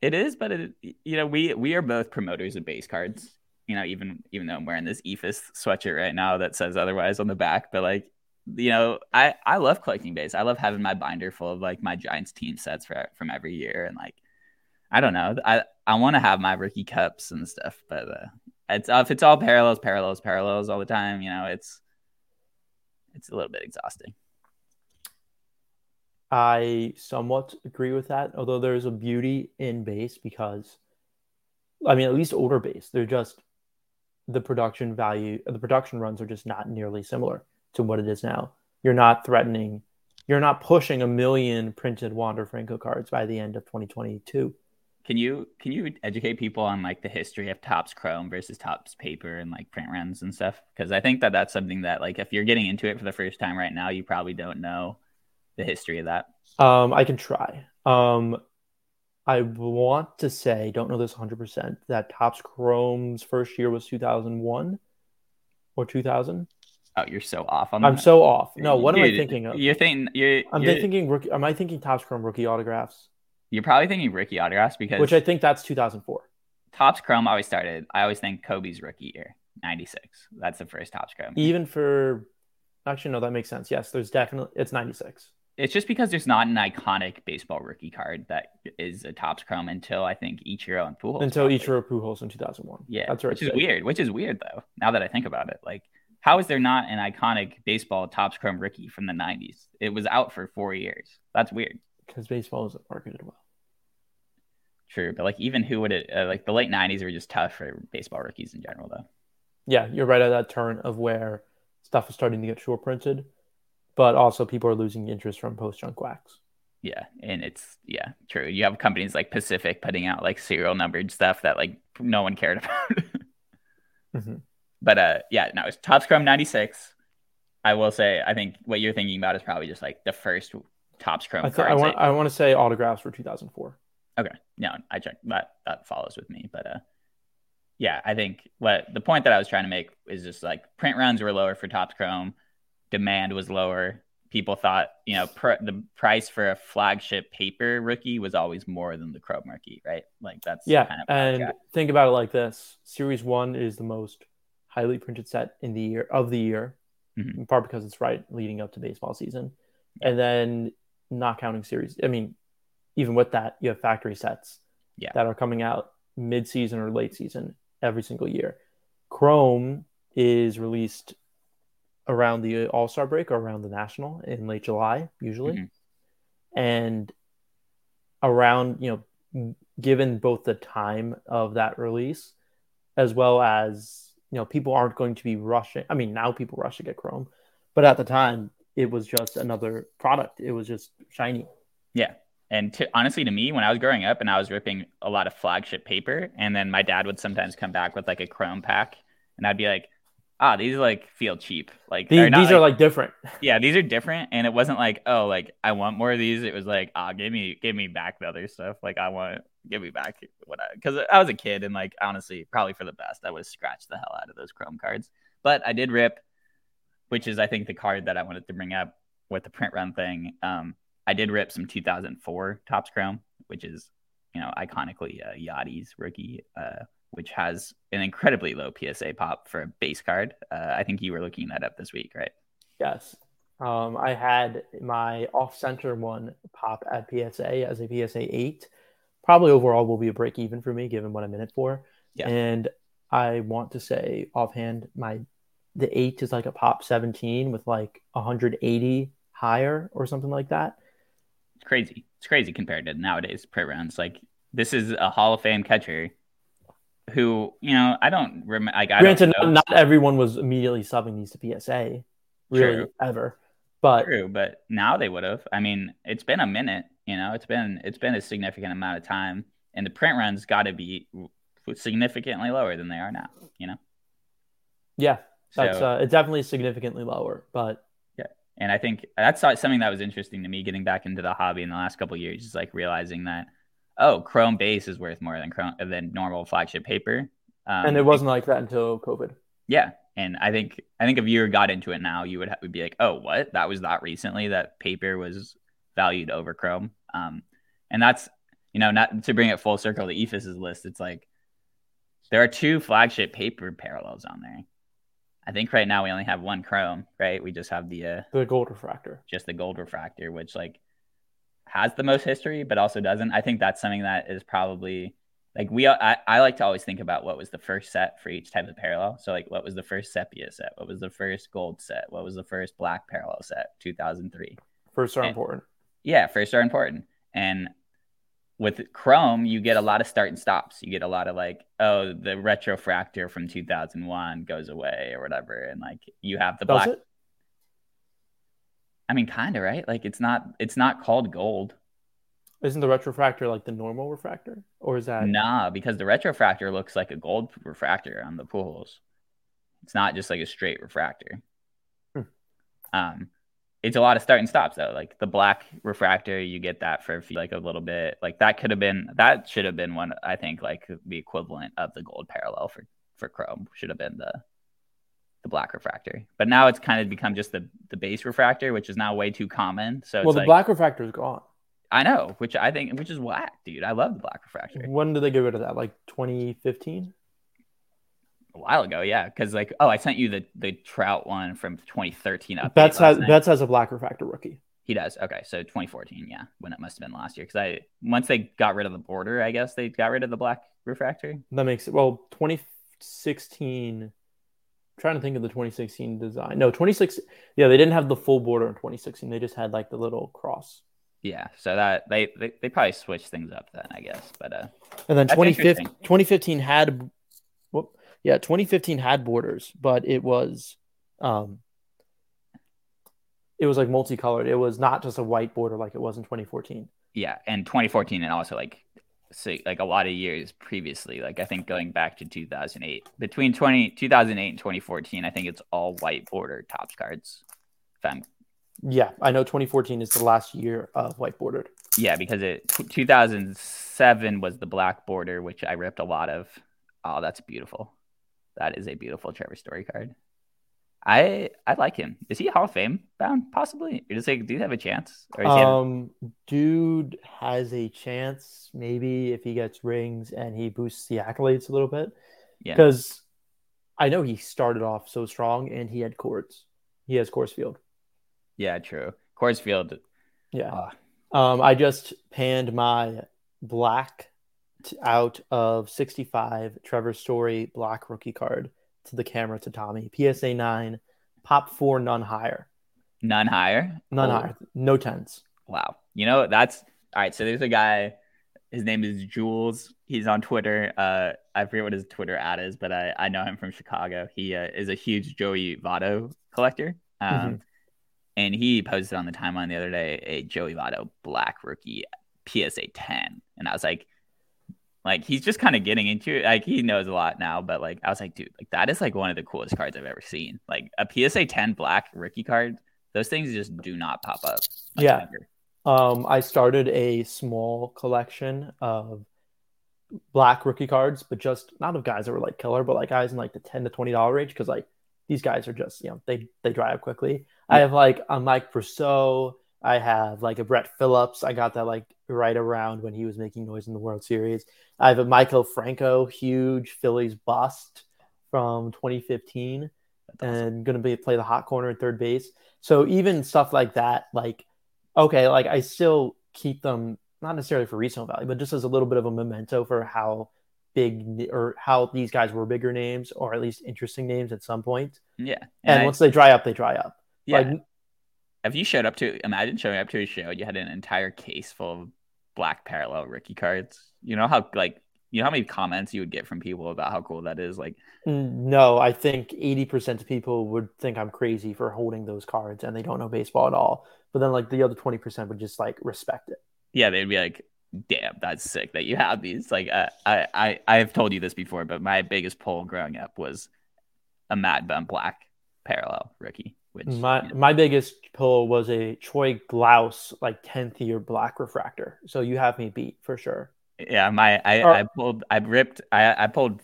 It is, but it you know we we are both promoters of base cards. You know, even even though I'm wearing this Eephus sweatshirt right now that says otherwise on the back, but like you know, I I love collecting base. I love having my binder full of like my Giants team sets for, from every year, and like I don't know. I I want to have my rookie cups and stuff, but uh, it's if it's all parallels, parallels, parallels all the time, you know, it's it's a little bit exhausting. I somewhat agree with that, although there's a beauty in base because, I mean, at least older base, they're just the production value, the production runs are just not nearly similar to what it is now. You're not threatening, you're not pushing a million printed Wander Franco cards by the end of 2022. Can you can you educate people on like the history of Topps Chrome versus Topps paper and like print runs and stuff? Because I think that that's something that like if you're getting into it for the first time right now, you probably don't know the history of that? Um, I can try. Um, I want to say, don't know this 100%, that Topps Chrome's first year was 2001 or 2000. Oh, you're so off on I'm so off. No, what am I thinking of? You're thinking you're I'm you're, thinking rookie. Am I thinking Topps Chrome rookie autographs? You're probably thinking rookie autographs because Which I think that's 2004. Topps Chrome always started. I always think Kobe's rookie year, 96. That's the first Topps Chrome. Even for, actually, no, that makes sense. Yes, there's definitely, it's 96. It's just because there's not an iconic baseball rookie card that is a Topps Chrome until I think Ichiro and Pujols. Until probably. Ichiro Pujols in 2001. Yeah, that's right. which is weird. Which is weird though. Now that I think about it, like, how is there not an iconic baseball Topps Chrome rookie from the 90s? It was out for four years. That's weird. Because baseball isn't marketed well. True, but like even who would it uh, like the late 90s were just tough for baseball rookies in general though. Yeah, you're right at that turn of where stuff is starting to get short printed, but also people are losing interest from post junk wax. Yeah, and it's yeah, true. You have companies like Pacific putting out like serial numbered stuff that like no one cared about. hmm But uh, yeah, no, it's Topps Chrome '96. I will say, I think what you're thinking about is probably just like the first Topps Chrome. I, th- I want I want to say autographs for 2004. okay, no, I checked that. That follows with me, but uh, yeah, I think what the point that I was trying to make is just like print runs were lower for Topps Chrome, demand was lower. People thought, you know, pr- the price for a flagship paper rookie was always more than the Chrome rookie, right? Like that's Yeah, kind of and think about it like this: Series One is the most highly printed set in the year of the year, Mhm. in part because it's right leading up to baseball season, and then not counting series. I mean, even with that, you have factory sets Yeah. that are coming out mid-season or late season every single year. Chrome is released around the All Star break or around the National in late July, usually, Mhm. and around you know given both the time of that release as well as you know people aren't going to be rushing i mean now people rush to get chrome but at the time it was just another product it was just shiny Yeah. And to, honestly, to me, when I was growing up and I was ripping a lot of flagship paper, and then my dad would sometimes come back with like a chrome pack, and I'd be like, ah, these like feel cheap. Like these, not these are like different yeah, these are different. And it wasn't like, oh, like I want more of these. It was like, ah, give me, give me back the other stuff. Like I want, give me back what I, because I was a kid and like honestly, probably for the best, I would have scratched the hell out of those chrome cards. But I did rip, which is I think the card that I wanted to bring up with the print run thing. Um, I did rip some 2004 Topps Chrome, which is you know iconically uh, Yadi's rookie, uh, which has an incredibly low PSA pop for a base card. Uh, I think you were looking that up this week, right? yes um, i had my off-center one pop at psa as a psa 8 probably overall will be a break even for me given what i'm in it for Yeah. and i want to say offhand my the 8 is like a pop 17 with like 180 higher or something like that It's crazy. It's crazy compared to nowadays print runs. Like this is a Hall of Fame catcher who, you know, I don't remember. Like, I Granted, don't know. not, not everyone was immediately subbing these to PSA, really True. ever. But True, but now they would have. I mean, it's been a minute. You know, it's been it's been a significant amount of time, and the print runs got to be significantly lower than they are now. You know, yeah, that's so uh, it's definitely significantly lower. But yeah. and I think that's something that was interesting to me getting back into the hobby in the last couple of years. Is like realizing that oh, Chrome base is worth more than Chrome than normal flagship paper. Um, and it wasn't like that until COVID. Yeah, and I think I think if you got into it now, you would, ha- would be like, oh, what? That was that recently that paper was valued over Chrome. Um, and that's you know not to bring it full circle to Eephus's list. It's like there are two flagship paper parallels on there. I think right now we only have one Chrome, right? We just have the uh, The gold refractor. just the gold refractor, which like has the most history, but also doesn't. I think that's something that is probably like we. I, I like to always think about what was the first set for each type of parallel. So like, what was the first sepia set? What was the first gold set? What was the first black parallel set? Two thousand three. First are And- important. Yeah, first are important. And with Chrome, you get a lot of start and stops. You get a lot of like, oh, the retrofractor from 2001 goes away or whatever. And like, you have the Does black. it? I mean, kind of, right? Like, it's not, it's not called gold. Isn't the retrofractor like the normal refractor, or is that? Nah, because the retrofractor looks like a gold refractor on the pool holes. It's not just like a straight refractor. Hmm. Um, it's a lot of start and stops though. Like the black refractor, you get that for like a little bit. Like that could have been that should have been one. I think like the equivalent of the gold parallel for for Chrome should have been the the black refractor. But now it's kind of become just the the base refractor, which is now way too common. So well, the like, black refractor is gone. I know, which I think which is whack, dude. I love the black refractor. When did they get rid of that? Like 2015? A while ago, yeah. Because like, oh, I sent you the the Trout one from 2013 up. Betts has Betts has a black refractor rookie. He does. Okay, so 2014, yeah, when it must have been last year. Because I once they got rid of the border, I guess they got rid of the black refractor. That makes it well 2016. trying to think of the 2016 design. No, 2016. Yeah, they didn't have the full border in 2016. They just had like the little cross. Yeah, so that they they, they probably switched things up then, I guess. But uh, and then 2015, 2015 had, yeah, 2015 had borders, but it was, um, it was like multicolored. It was not just a white border like it was in 2014. Yeah, and 2014, and also like, so like a lot of years previously, like I think going back to 2008, between 20 2008 and 2014, I think it's all white border Topps cards. If I'm yeah, I know 2014 is the last year of white bordered. Yeah, because it 2007 was the black border, which I ripped a lot of. Oh, that's beautiful. That is a beautiful Trevor Story card. I I like him. Is he Hall of Fame bound? Possibly. Or does he do you have a chance? um, have... dude has a chance. Maybe if he gets rings and he boosts the accolades a little bit. Yeah. Because I know he started off so strong and he had Coors. He has Coors Field. Yeah, true. Coors Field. Yeah. Uh, um, I just panned my black out of 65 Trevor Story black rookie card to the camera to Tommy. PSA 9, pop four, none higher. None higher? None oh. higher. No tens. Wow. You know, that's all right. So there's a guy, his name is Jules. He's on Twitter. Uh, I forget what his Twitter ad is, but I, I know him from Chicago. He uh, is a huge Joey Votto collector. Um, mm-hmm and he posted on the timeline the other day a Joey Votto black rookie PSA 10, and I was like, like he's just kind of getting into it. Like he knows a lot now, but like I was like, dude, like that is like one of the coolest cards I've ever seen. Like a PSA 10 black rookie card, those things just do not pop up. Yeah. Um, I started a small collection of black rookie cards, but just not of guys that were like killer, but like guys in like the ten to twenty dollar range because like these guys are just you know they they dry up quickly. I have like a Mike Brosseau. I have like a Brett Phillips. I got that like right around when he was making noise in the World Series. I have a Maikel Franco, huge Phillies bust from 2015, awesome. and going to be play the hot corner at third base. So even stuff like that, like okay, like I still keep them not necessarily for resale value, but just as a little bit of a memento for how big or how these guys were bigger names or at least interesting names at some point. Yeah, and, and I, once they dry up, they dry up. Yeah. Like, if you showed up to imagine showing up to a show, you had an entire case full of black parallel rookie cards. You know how like you know how many comments you would get from people about how cool that is. Like, no, I think eighty percent of people would think I'm crazy for holding those cards, and they don't know baseball at all. But then like the other twenty percent would just like respect it. Yeah, they'd be like, "Damn, that's sick that you have these." Like, uh, I I I've told you this before, but my biggest pull growing up was a Mad Bum Black parallel rookie. Which my you know. my biggest pull was a Troy Glaus like tenth year black refractor. So you have me beat for sure. Yeah, my I, or, I pulled I ripped I I pulled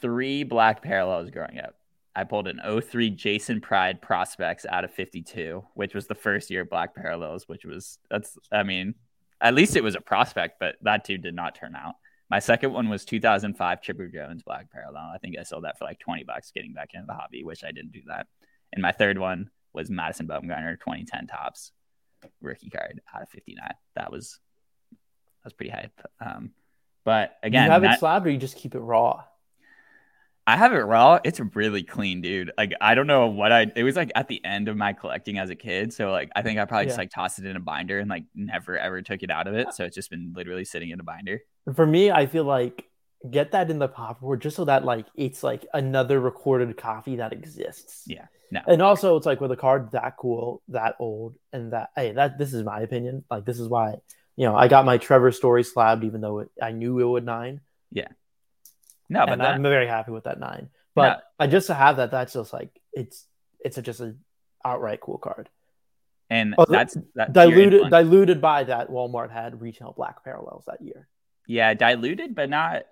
three black parallels growing up. I pulled an 03 Jason Pridie prospects out of 52, which was the first year black parallels, which was that's I mean, at least it was a prospect, but that too did not turn out. My second one was 2005 Chipper Jones black parallel. I think I sold that for like 20 bucks getting back into the hobby, which I didn't do that. And my third one was Madison Bumgarner 2010 Topps rookie card out of 59. That was that was pretty hype. Um, but again, you have that, it slabbed or you just keep it raw. I have it raw. It's really clean, dude. Like I don't know what I. It was like at the end of my collecting as a kid, so like I think I probably yeah. just like tossed it in a binder and like never ever took it out of it. So it's just been literally sitting in a binder. For me, I feel like get that in the popboard just so that like it's like another recorded copy that exists. Yeah. No. And also it's like with a card that cool, that old, and that hey, that this is my opinion. Like this is why, you know, I got my Trevor Story slabbed even though it, I knew it would nine. Yeah. No, but that, I'm very happy with that nine. But no. I just to have that, that's just like it's it's a, just an outright cool card. and Oh, that's that's diluted diluted by that Walmart had retail black parallels that year. yeah, diluted, but not.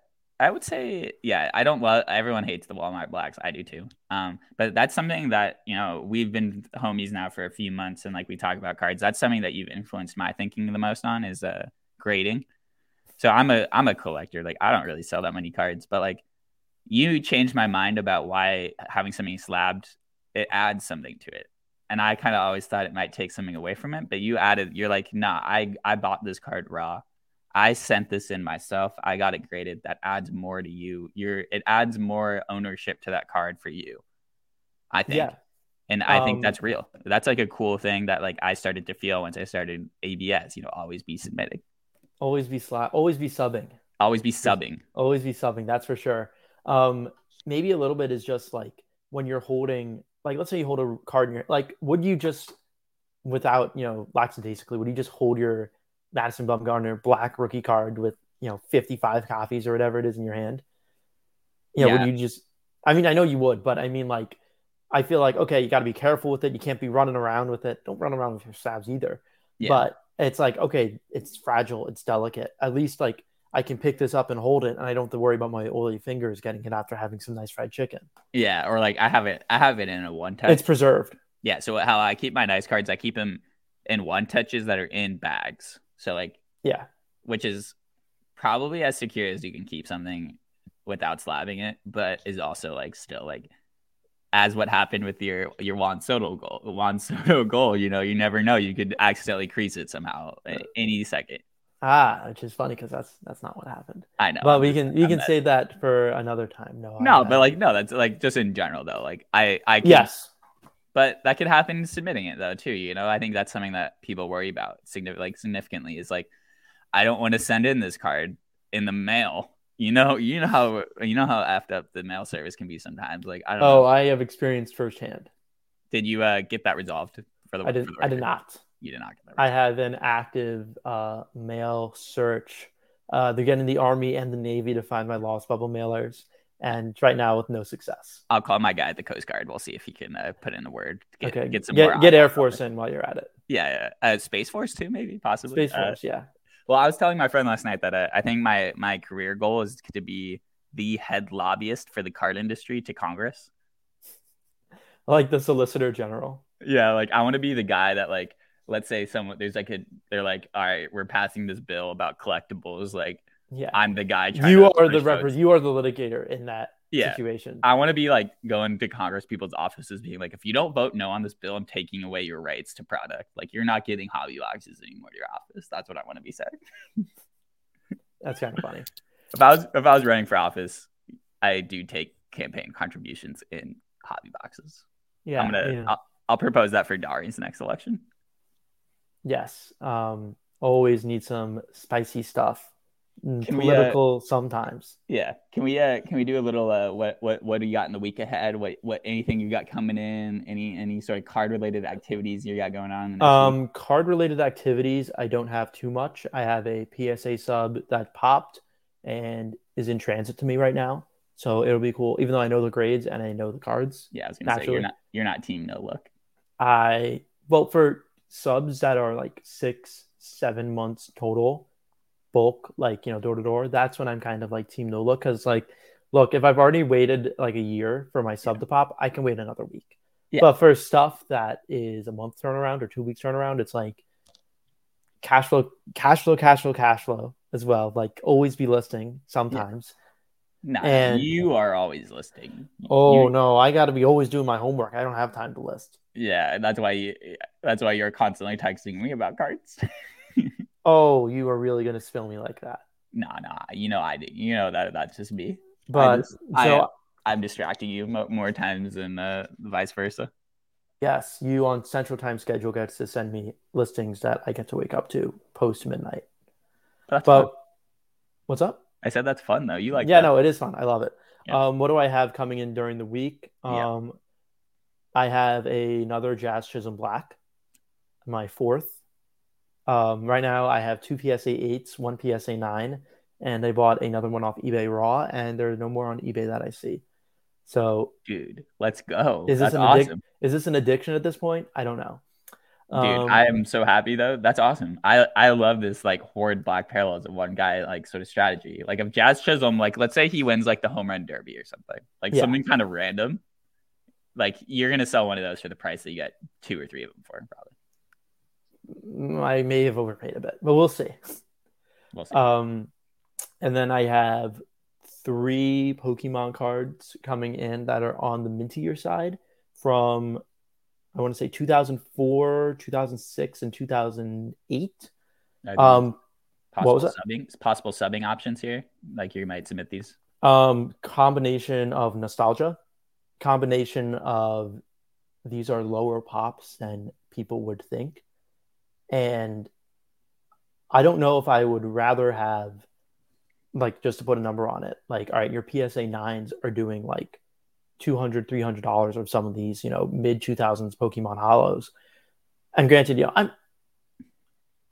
I would say, yeah, I don't love. Everyone hates the Walmart blacks. I do too. Um, but that's something that you know we've been homies now for a few months, and like we talk about cards. That's something that you've influenced my thinking the most on is uh grading. So I'm a I'm a collector. Like I don't really sell that many cards, but like you changed my mind about why having something slabbed it adds something to it. And I kind of always thought it might take something away from it, but you added. You're like, nah, I I bought this card raw. I sent this in myself. I got it graded. That adds more to you. You're it adds more ownership to that card for you. I think. Yeah. And I think Um, that's real. That's like a cool thing that like I started to feel once I started ABS, you know, always be submitting. Always be slap. Always be subbing. Always be subbing. Always be subbing. That's for sure. Um, maybe a little bit is just like when you're holding, like, let's say you hold a card in your, like, would you just, without you know, lackadaisically, would you just hold your Madison Bumgarner black rookie card with you know 55 copies or whatever it is in your hand? You know, Yeah. would you just? I mean, I know you would, but I mean, like, I feel like okay, you got to be careful with it. You can't be running around with it. Don't run around with your stabs either. Yeah. But it's like okay, it's fragile, it's delicate. At least like I can pick this up and hold it, and I don't have to worry about my oily fingers getting it after having some nice fried chicken. yeah. Or like I have it I have it in a one touch. It's preserved. Yeah. So how I keep my nice cards, I keep them in one touches that are in bags. So like Yeah, which is probably as secure as you can keep something without slabbing it, but is also like still like as what happened with your your Juan Soto goal. Juan Soto goal, you know, you never know. You could accidentally crease it somehow any second. ah, which is funny because that's that's not what happened. I know. but we can we can not- save that for another time. No, no, but like no, that's like just in general though. Like I I can, yes, but that could happen submitting it though too. You know, I think that's something that people worry about significant like significantly is like I don't want to send in this card in the mail. You know, you know how you know how effed up the mail service can be sometimes. Like I don't Oh, know. I have experienced firsthand. Did you uh, get that resolved for the? I did. the I did not. You did not get that. I have an active uh, mail search. Uh, they're getting the Army and the Navy to find my lost bubble mailers, and right now with no success. I'll call my guy at the Coast Guard. We'll see if he can uh, put in a word. Get, okay, get some get, get Air Force in while you're at it. Yeah, yeah. Uh, Space Force too, maybe possibly. Space Uh, Force, yeah. Well, I was telling my friend last night that uh, I think my my career goal is to be the head lobbyist for the card industry to Congress. Like the Solicitor General. Yeah, like I want to be the guy that like let's say someone there's like a they're like all right we're passing this bill about collectibles like Yeah, I'm the guy trying you to are the You are the litigator in that yeah situation. I want to be like going to Congress people's offices being like if you don't vote no on this bill I'm taking away your rights to product like you're not getting hobby boxes anymore to your office that's what I want to be saying That's kind of funny. if I was if I was running for office I do take campaign contributions in hobby boxes Yeah, I'm gonna yeah. I'll, I'll propose that for Darian's next election yes. Um, always need some spicy stuff. Mm, Can we, uh, Political sometimes. Yeah. Can we uh can we do a little uh what what what do you got in the week ahead? What what anything you got coming in? Any any sort of card related activities you got going on? week? Um, card related activities, I don't have too much. I have a PSA sub that popped and is in transit to me right now. So it'll be cool, even though I know the grades and I know the cards. yeah, I was gonna say you're not you're not team no look. I well for subs that are like six, seven months total, bulk, like you know, door to door, that's when I'm kind of like team no look. Cause like, look, if I've already waited like a year for my sub to pop, I can wait another week. Yeah. But for stuff that is a month turnaround or two weeks turnaround, it's like cash flow, cash flow, cash flow, cash flow as well. Like always be listing sometimes. No, And- you are always listing. Oh You- no, I got to be always doing my homework. I don't have time to list. yeah, that's why you that's why you're constantly texting me about cards. Oh, you are really gonna spill me like that. nah, nah, you know I. You know that that's just me. But just- so I- I'm distracting you mo- more times than uh, vice versa. yes, you on Central Time schedule gets to send me listings that I get to wake up to post midnight. That's But fun. what's up? I said that's fun though. You like yeah, that. no, it is fun. I love it. Yeah. Um, what do I have coming in during the week? Yeah. Um, I have another Jazz Chisholm Black, my fourth. Um, right now I have two PSA eights, one PSA nine, and I bought another one off eBay Raw, and there's no more on eBay that I see. So dude. Let's go. Is this That's an addic- awesome. Is this an addiction at this point? I don't know. Dude, Um, I am so happy though. That's awesome. I I love this like horrid black parallels of one guy like sort of strategy. Like if Jazz Chisholm, like let's say he wins like the home run derby or something, like Yeah. something kind of random. Like you're gonna sell one of those for the price that you get two or three of them for, probably. I may have overpaid a bit, but we'll see. We'll see. Um, and then I have three Pokemon cards coming in that are on the mintier side from I want to say 2004, 2006, and 2008. Um, possible what was subbing possible subbing options here? Like you might submit these. um, combination of nostalgia, combination of these are lower pops than people would think, and I don't know if I would rather have like just to put a number on it like all right your psa 9s are doing like 200 300 dollars of some of these you know mid 2000s pokemon holos and granted you know i'm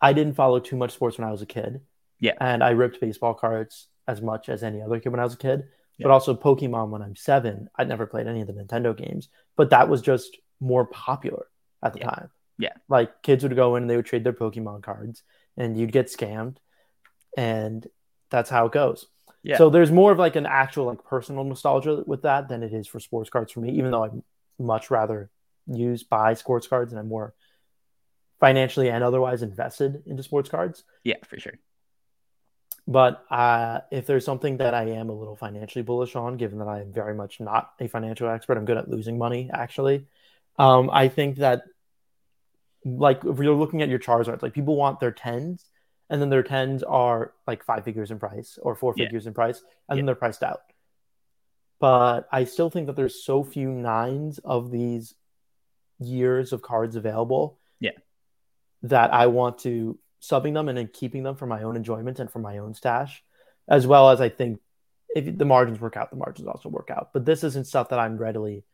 i didn't follow too much sports when i was a kid Yeah. and i ripped baseball cards as much as any other kid when i was a kid Yeah. but also pokemon when i'm seven i'd never played any of the nintendo games but that was just more popular at the Yeah. time Yeah. like kids would go in and they would trade their pokemon cards and you'd get scammed and that's how it goes Yeah. so there's more of like an actual like personal nostalgia with that than it is for sports cards for me even though i'd much rather use buy sports cards and i'm more financially and otherwise invested into sports cards Yeah, for sure. but uh, if there's something that i am a little financially bullish on given that i am very much not a financial expert i'm good at losing money actually um, i think that like if you're looking at your charizards like people want their 10s and then their 10s are like five figures in price or four Yeah. figures in price and Yeah. then they're priced out but i still think that there's so few nines of these years of cards available Yeah. that i want to subbing them and then keeping them for my own enjoyment and for my own stash as well as i think if the margins work out the margins also work out but this isn't stuff that i'm readily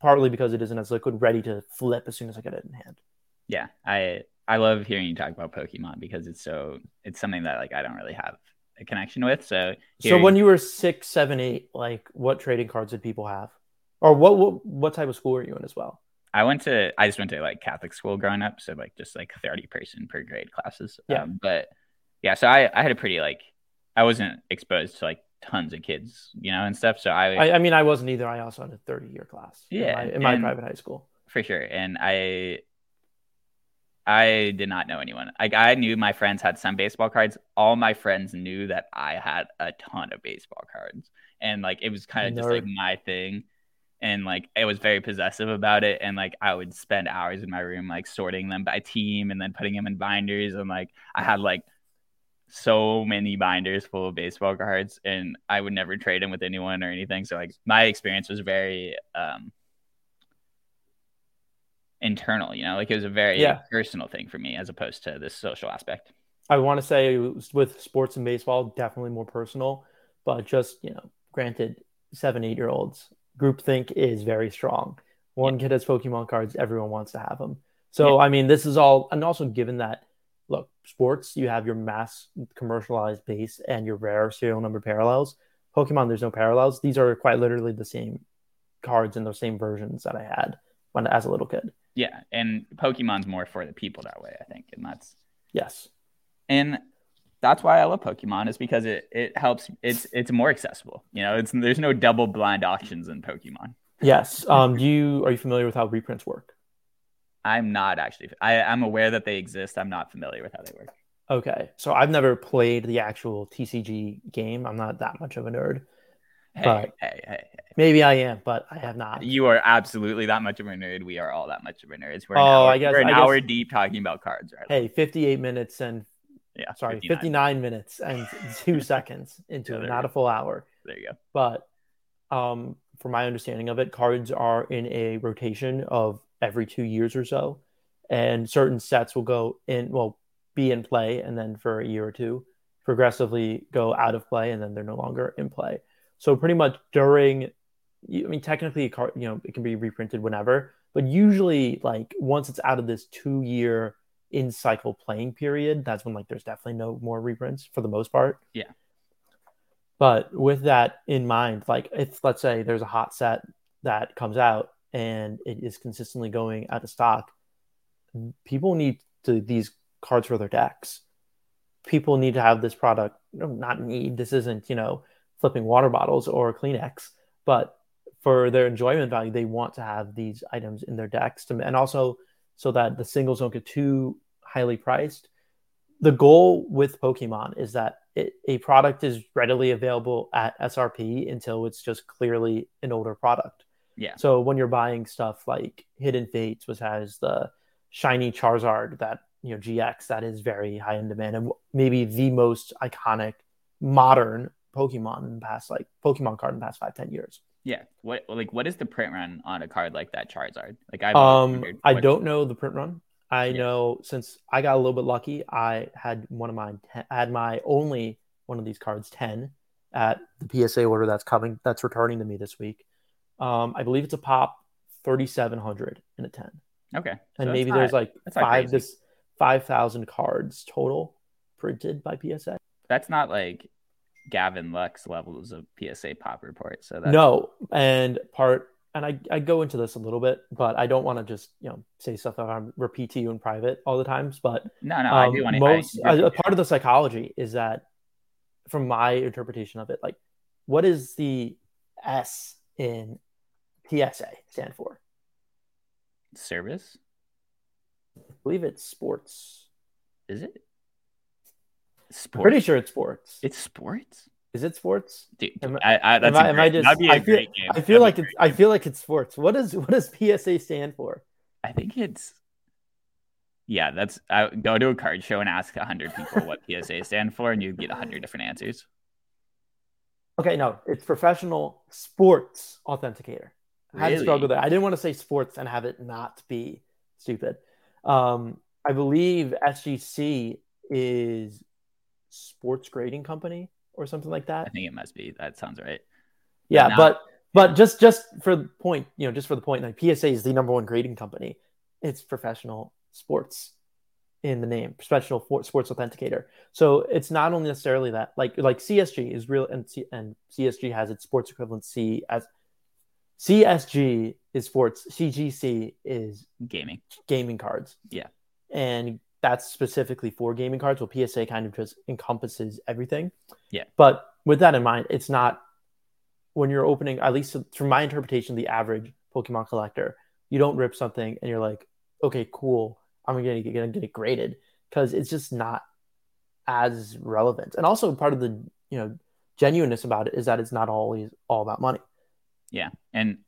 partly because it isn't as liquid ready to flip as soon as i get it in hand Yeah, I I love hearing you talk about Pokemon because it's so it's something that like I don't really have a connection with. So So when you were six, seven, eight, like what trading cards did people have, or what what what type of school were you in as well? I went to I just went to like Catholic school growing up, so like just like thirty person per grade classes. Yeah. Um, but yeah, so I I had a pretty like I wasn't exposed to like tons of kids, you know, and stuff. So I, I, I mean, I wasn't either. I also had a thirty year class. Yeah, in my, in my private high school. for sure, and I I did not know anyone. Like I knew my friends had some baseball cards. All my friends knew that I had a ton of baseball cards, and like it was kind of just like my thing. And like I was very possessive about it, and like I would spend hours in my room like sorting them by team, and then putting them in binders, and like I had like so many binders full of baseball cards, and I would never trade them with anyone or anything. So like my experience was very um internal, you know, like it was a very Yeah. personal thing for me as opposed to this social aspect. I want to say with sports and baseball, definitely more personal, but just you know, granted, seven, eight year olds groupthink is very strong. One kid has Pokemon cards, everyone wants to have them. So I mean, this is all, and also given that, look, sports, you have your mass commercialized base and your rare serial number parallels. Pokemon, there's no parallels. These are quite literally the same cards and the same versions that I had when as a little kid. Yeah, and Pokemon's more for the people that way, I think, and that's Yes. and that's why I love Pokemon is because it it helps. It's it's more accessible. You know, it's there's no double blind auctions in Pokemon. Yes. Um, you are you familiar with how reprints work? I'm not actually. I I'm aware that they exist. I'm not familiar with how they work. Okay. So I've never played the actual TCG game. I'm not that much of a nerd. Hey, But- hey, hey, hey. Maybe I am, but I have not. You are absolutely that much of a nerd. We are all that much of a nerds. We're an Oh, hour, I guess- we're an I guess- hour deep talking about cards right Hey, 58 minutes and Yeah, sorry, 59. 59 minutes and two seconds into Yeah, it, not a full hour. There you go. But um, from my understanding of it, cards are in a rotation of every two years or so, and certain sets will go in, well, be in play, and then for a year or two, progressively go out of play, and then they're no longer in play. So pretty much during, I mean, technically, a card, you know, it can be reprinted whenever, but usually, like once it's out of this two-year in cycle playing period, that's when like there's definitely no more reprints for the most part. Yeah. But with that in mind, like if let's say there's a hot set that comes out and it is consistently going out of stock, people need to, these cards for their decks. People need to have this product. Not need. This isn't you know flipping water bottles or Kleenex, but for their enjoyment value, they want to have these items in their decks, to, and also so that the singles don't get too highly priced. The goal with Pokemon is that it, a product is readily available at SRP until it's just clearly an older product. Yeah. So when you're buying stuff like Hidden Fates, which has the shiny Charizard that you know GX that is very high in demand and maybe the most iconic modern Pokemon in the past like Pokemon card in the past five ten years. Yeah. What like what is the print run on a card like that Charizard? Like I um I don't know the print run. I yeah. know since I got a little bit lucky, I had one of mine had my only one of these cards 10 at the PSA order that's coming that's returning to me this week. Um I believe it's a pop 3700 in a 10. Okay. So and maybe there's like five this 5000 cards total printed by PSA. That's not like Gavin Lux levels of PSA pop report. So that's... no, and part and I, I go into this a little bit, but I don't want to just you know say stuff that I repeat to you in private all the times. But no, no, um, I do want to. Most I, a part of the psychology is that, from my interpretation of it, like what is the S in PSA stand for? Service. I believe it's sports. Is it? Sports. Pretty sure it's sports. It's sports. Is it sports? Dude, am, I, I, am, I, am I just? I feel, I feel like it's. I feel like it's sports. What does what does PSA stand for? I think it's. Yeah, that's. I go to a card show and ask hundred people what PSA stand for, and you get hundred different answers. Okay, no, it's professional sports authenticator. I had to struggle there. I didn't want to say sports and have it not be stupid. Um, I believe SGC is sports grading company or something like that. I think it must be. That sounds right. Yeah, but, now, but but just just for the point, you know, just for the point, like PSA is the number one grading company. It's professional sports in the name, professional sports authenticator. So it's not only necessarily that, like like CSG is real, and C, and CSG has its sports equivalent C as CSG is sports, CGC is gaming, gaming cards. Yeah, and that's specifically for gaming cards. Well, PSA kind of just encompasses everything. Yeah. But with that in mind, it's not when you're opening, at least from my interpretation, the average Pokemon collector, you don't rip something and you're like, okay, cool, I'm gonna get, gonna get it graded because it's just not as relevant. And also part of the you know genuineness about it is that it's not always all about money. Yeah, and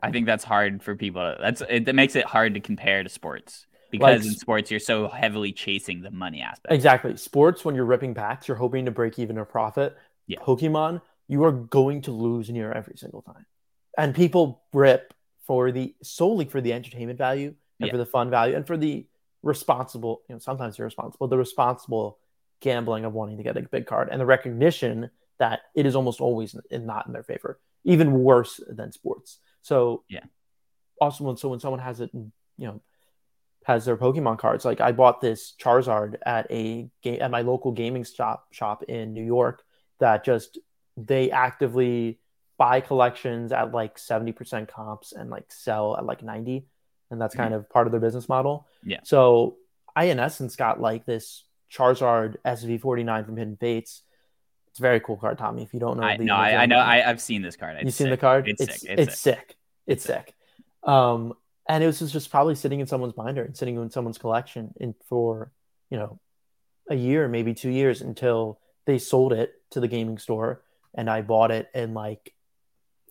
I think that's hard for people. That's it. That makes it hard to compare to sports because like, in sports you're so heavily chasing the money aspect. Exactly. Sports when you're ripping packs, you're hoping to break even or profit. Yeah. Pokemon, you are going to lose near every single time. And people rip for the solely for the entertainment value and yeah. for the fun value and for the responsible, you know, sometimes irresponsible, the responsible gambling of wanting to get a big card and the recognition that it is almost always not in their favor, even worse than sports. So yeah. Also, when so when someone has it, you know, has their Pokemon cards. Like I bought this Charizard at a game at my local gaming shop shop in New York that just they actively buy collections at like 70% comps and like sell at like 90 and that's kind mm-hmm. of part of their business model. Yeah. So I in essence got like this Charizard SV49 from Hidden Fates. It's a very cool card, Tommy. If you don't know, I, no, I, I, know. I, have seen this card. You've seen the card? It's, it's sick. It's, it's sick. sick. It's, it's sick. sick. Um, and it was just probably sitting in someone's binder and sitting in someone's collection in for you know a year maybe two years until they sold it to the gaming store and i bought it in like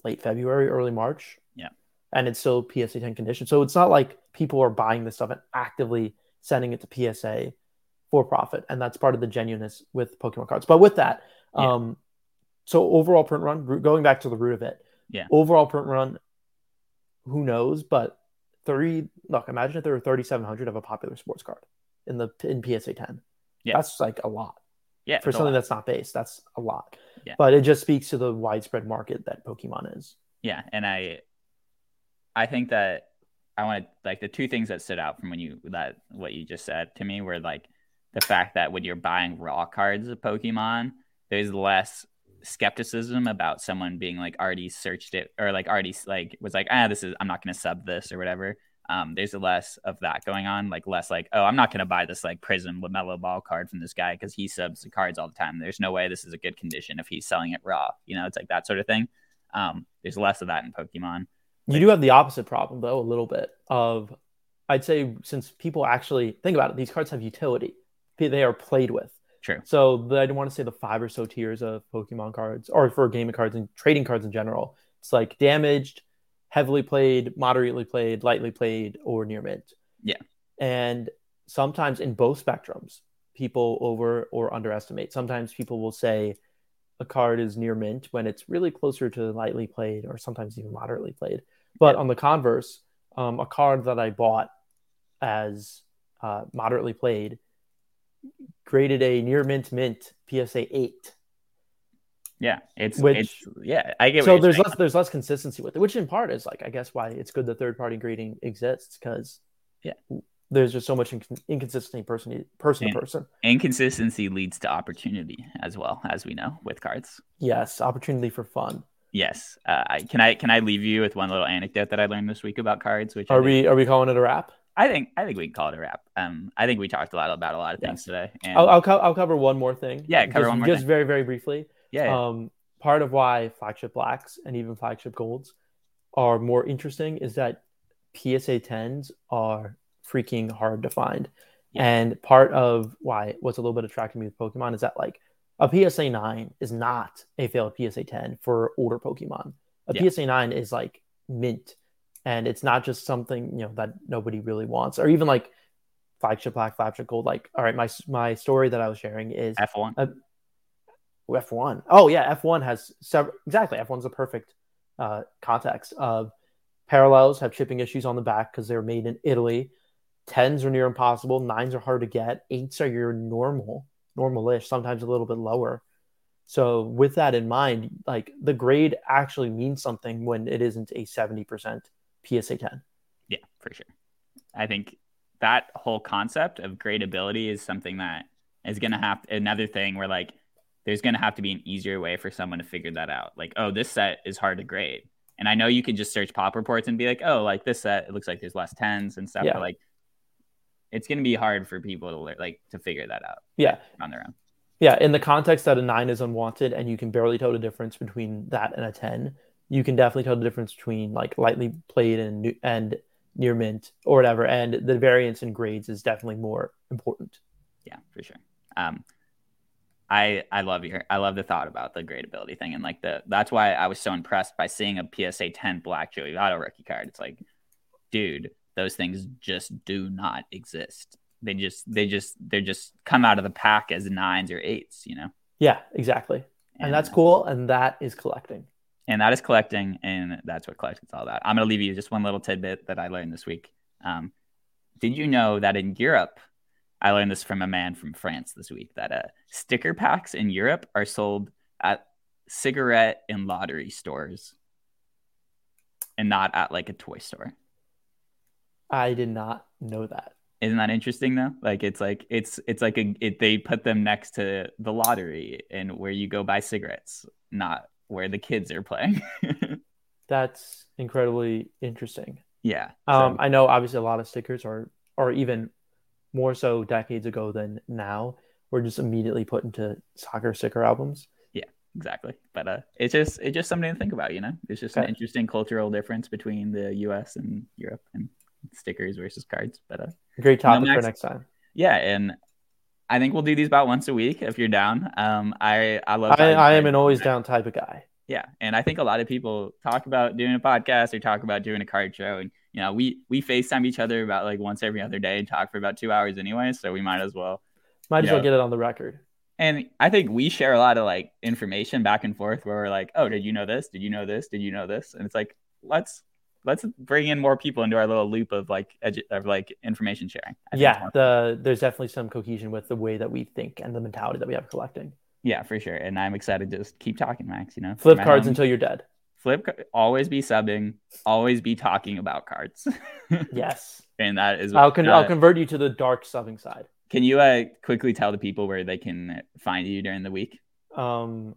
late february early march. Yeah. And it's still psa 10 condition. So it's not like people are buying this stuff and actively sending it to psa for profit. And that's part of the genuineness with pokemon cards. But with that yeah. um so overall print run going back to the root of it. Yeah. Overall print run who knows? But 30 look imagine if there were 3700 of a popular sports card in the in psa 10 yeah. That's like a lot yeah for something that's not based. That's a lot. Yeah. But it just speaks to the widespread market that pokemon is. Yeah and i i think that i want to like the two things that stood out from when you that what you just said to me were like the fact that when you're buying raw cards of pokemon there's less skepticism about someone being like already searched it or like already like was like ah this is I'm not going to sub this or whatever. Um, there's less of that going on, like less like, oh, I'm not gonna buy this like Prism LaMelo Ball card from this guy because he subs the cards all the time. There's no way this is a good condition if he's selling it raw. You know, it's like that sort of thing. Um, there's less of that in Pokemon. You do have the opposite problem though, a little bit of, I'd say, since people actually think about it, these cards have utility. They are played with. True. So the, I don't want to say the five or so tiers of Pokemon cards, or for gaming cards and trading cards in general. It's like damaged, heavily played, moderately played, lightly played, or near mint. Yeah. And sometimes in both spectrums, people over or underestimate. Sometimes people will say a card is near mint when it's really closer to lightly played or sometimes even moderately played. But on the converse, um, a card that I bought as uh, moderately played graded a near mint mint PSA eight. Yeah, it's Which- it's yeah. I get So what there's saying. less there's less consistency with it, which in part is like I guess why it's good the third party grading exists because Yeah. there's just so much inc- inconsistency person person And- to person. inconsistency leads to opportunity as well as we know with cards. Yes, opportunity for fun. Yes. Uh, I, can I can I leave you with one little anecdote that I learned this week about cards? Which Are we are we calling it a wrap? I think I think we can call it a wrap. Um, I think we talked a lot about a lot of things today. And I'll I'll, co- I'll cover one more thing. Yeah, cover just, one more just thing. very very briefly. yeah. Um, part of why flagship blacks and even flagship golds are more interesting is that PSA 10s are freaking hard to find. Yeah. And part of why what's a little bit attracting me with Pokemon is that like a PSA 9 is not a failed PSA 10 for older Pokemon. A Yeah. PSA 9 is like mint and it's not just something, you know, that nobody really wants or even like flagship black, flagship gold like all right, my my story that I was sharing is F one. F1. Oh yeah, F1 has several exactly. F1's a perfect uh, context of parallels have chipping issues on the back because they're made in Italy. Tens are near impossible. Nines are hard to get. Eights are your normal, normal-ish, sometimes a little bit lower. So with that in mind, like the grade actually means something when it isn't a 70% PSA 10. Yeah, for sure. I think that whole concept of gradability is something that is going to have another thing where like there's going to have to be an easier way for someone to figure that out. Like, oh, this set is hard to grade. And I know you can just search pop reports and be like, oh, like this set, it looks like there's less tens and stuff. Yeah. But like, it's going to be hard for people to learn, like to figure that out Yeah. on their own. Yeah, in the context that a nine is unwanted and you can barely tell the difference between that and a 10, you can definitely tell the difference between like lightly played and and near mint or whatever. And the variance in grades is definitely more important. Yeah, for sure. Um, I I love your I love the thought about the gradability thing and like the that's why I was so impressed by seeing a PSA 10 Black Joey Auto rookie card. It's like, dude, those things just do not exist. They just they just they're just come out of the pack as nines or eights, you know. Yeah, exactly. And, that's uh, cool. And that is collecting. And that is collecting, and that's what collecting's all about. I'm gonna leave you just one little tidbit that I learned this week. Um, did you know that in Europe, I learned this from a man from France this week that uh, sticker packs in Europe are sold at cigarette and lottery stores, and not at like a toy store. I did not know that. Isn't that interesting though? Like it's like it's it's like a it, they put them next to the lottery and where you go buy cigarettes, not where the kids are playing. That's incredibly interesting. yeah. so- Um, I know obviously a lot of stickers are, or even more so decades ago than now, were just immediately put into soccer sticker albums. Yeah, exactly but uh it's just it's just something to think about you know it's just an interesting cultural difference between the us and europe and stickers versus cards but uh Great topic for Max- next time. yeah and i think we'll do these about once a week if you're down um i i love I, I am an always down type of guy. yeah and i think a lot of people talk about doing a podcast or talk about doing a card show and you know we we facetime each other about like once every other day and talk for about two hours anyway so we might as well Might as well get it on the record. And I think we share a lot of like information back and forth where we're like, oh, did you know this? Did you know this? Did you know this? And it's like, let's let's bring in more people into our little loop of like edu- of like information sharing. I Yeah, the there's definitely some cohesion with the way that we think and the mentality that we have collecting. yeah, for sure. And I'm excited to just keep talking, Max. You know, Flip cards home- until you're dead. flip. Always be subbing. Always be talking about cards. Yes. and that is. I'll con- uh, I'll convert you to the dark subbing side. can you uh quickly tell the people where they can find you during the week? Um,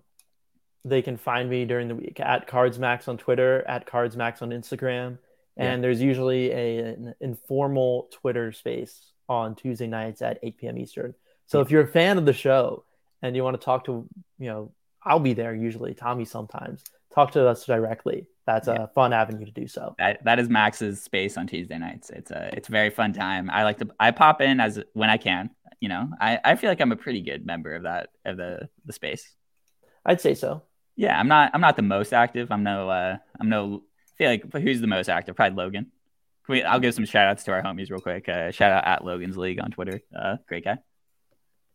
they can find me during the week at CardsMax on Twitter, at CardsMax on Instagram, And there's usually a, an informal Twitter space on Tuesday nights at 8 p.m. Eastern. So Yeah. if you're a fan of the show and you want to talk to, you know, I'll be there usually, Tommy sometimes. Talk to us directly. That's Yeah. a fun avenue to do so. That that is Max's space on Tuesday nights. It's a it's a very fun time. I like to I pop in as when I can. You know, I, I feel like I'm a pretty good member of that of the the space. I'd say so. Yeah, I'm not I'm not the most active. I'm no uh I'm no I feel like who's the most active? Probably Logan. Can we, I'll give some shout outs to our homies real quick. Uh, shout out at Logan's League on Twitter. Uh, great guy.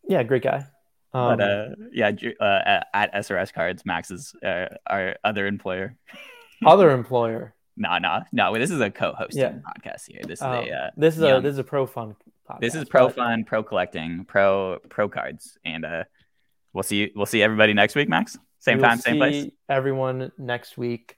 Yeah, great guy. Um, But uh, yeah, uh, at, SRS Cards, Max is uh, our other employer. other employer. No, no, no. This is a co-hosting Yeah. podcast here. This is Um, a uh, this is a this is a pro fun. Podcast, this is pro but fun, pro collecting, pro pro cards, and uh, we'll see we'll see everybody next week, Max. Same time, same place. Everyone next week.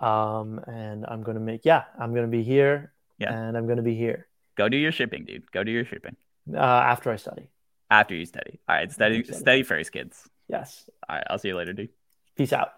Um, and I'm gonna make yeah, I'm gonna be here. Yeah. and I'm gonna be here Go do your shipping, dude. Go do your shipping uh, after I study. after you study. All right, study Study. study first, kids. Yes. All right, I'll see you later, dude. Peace out.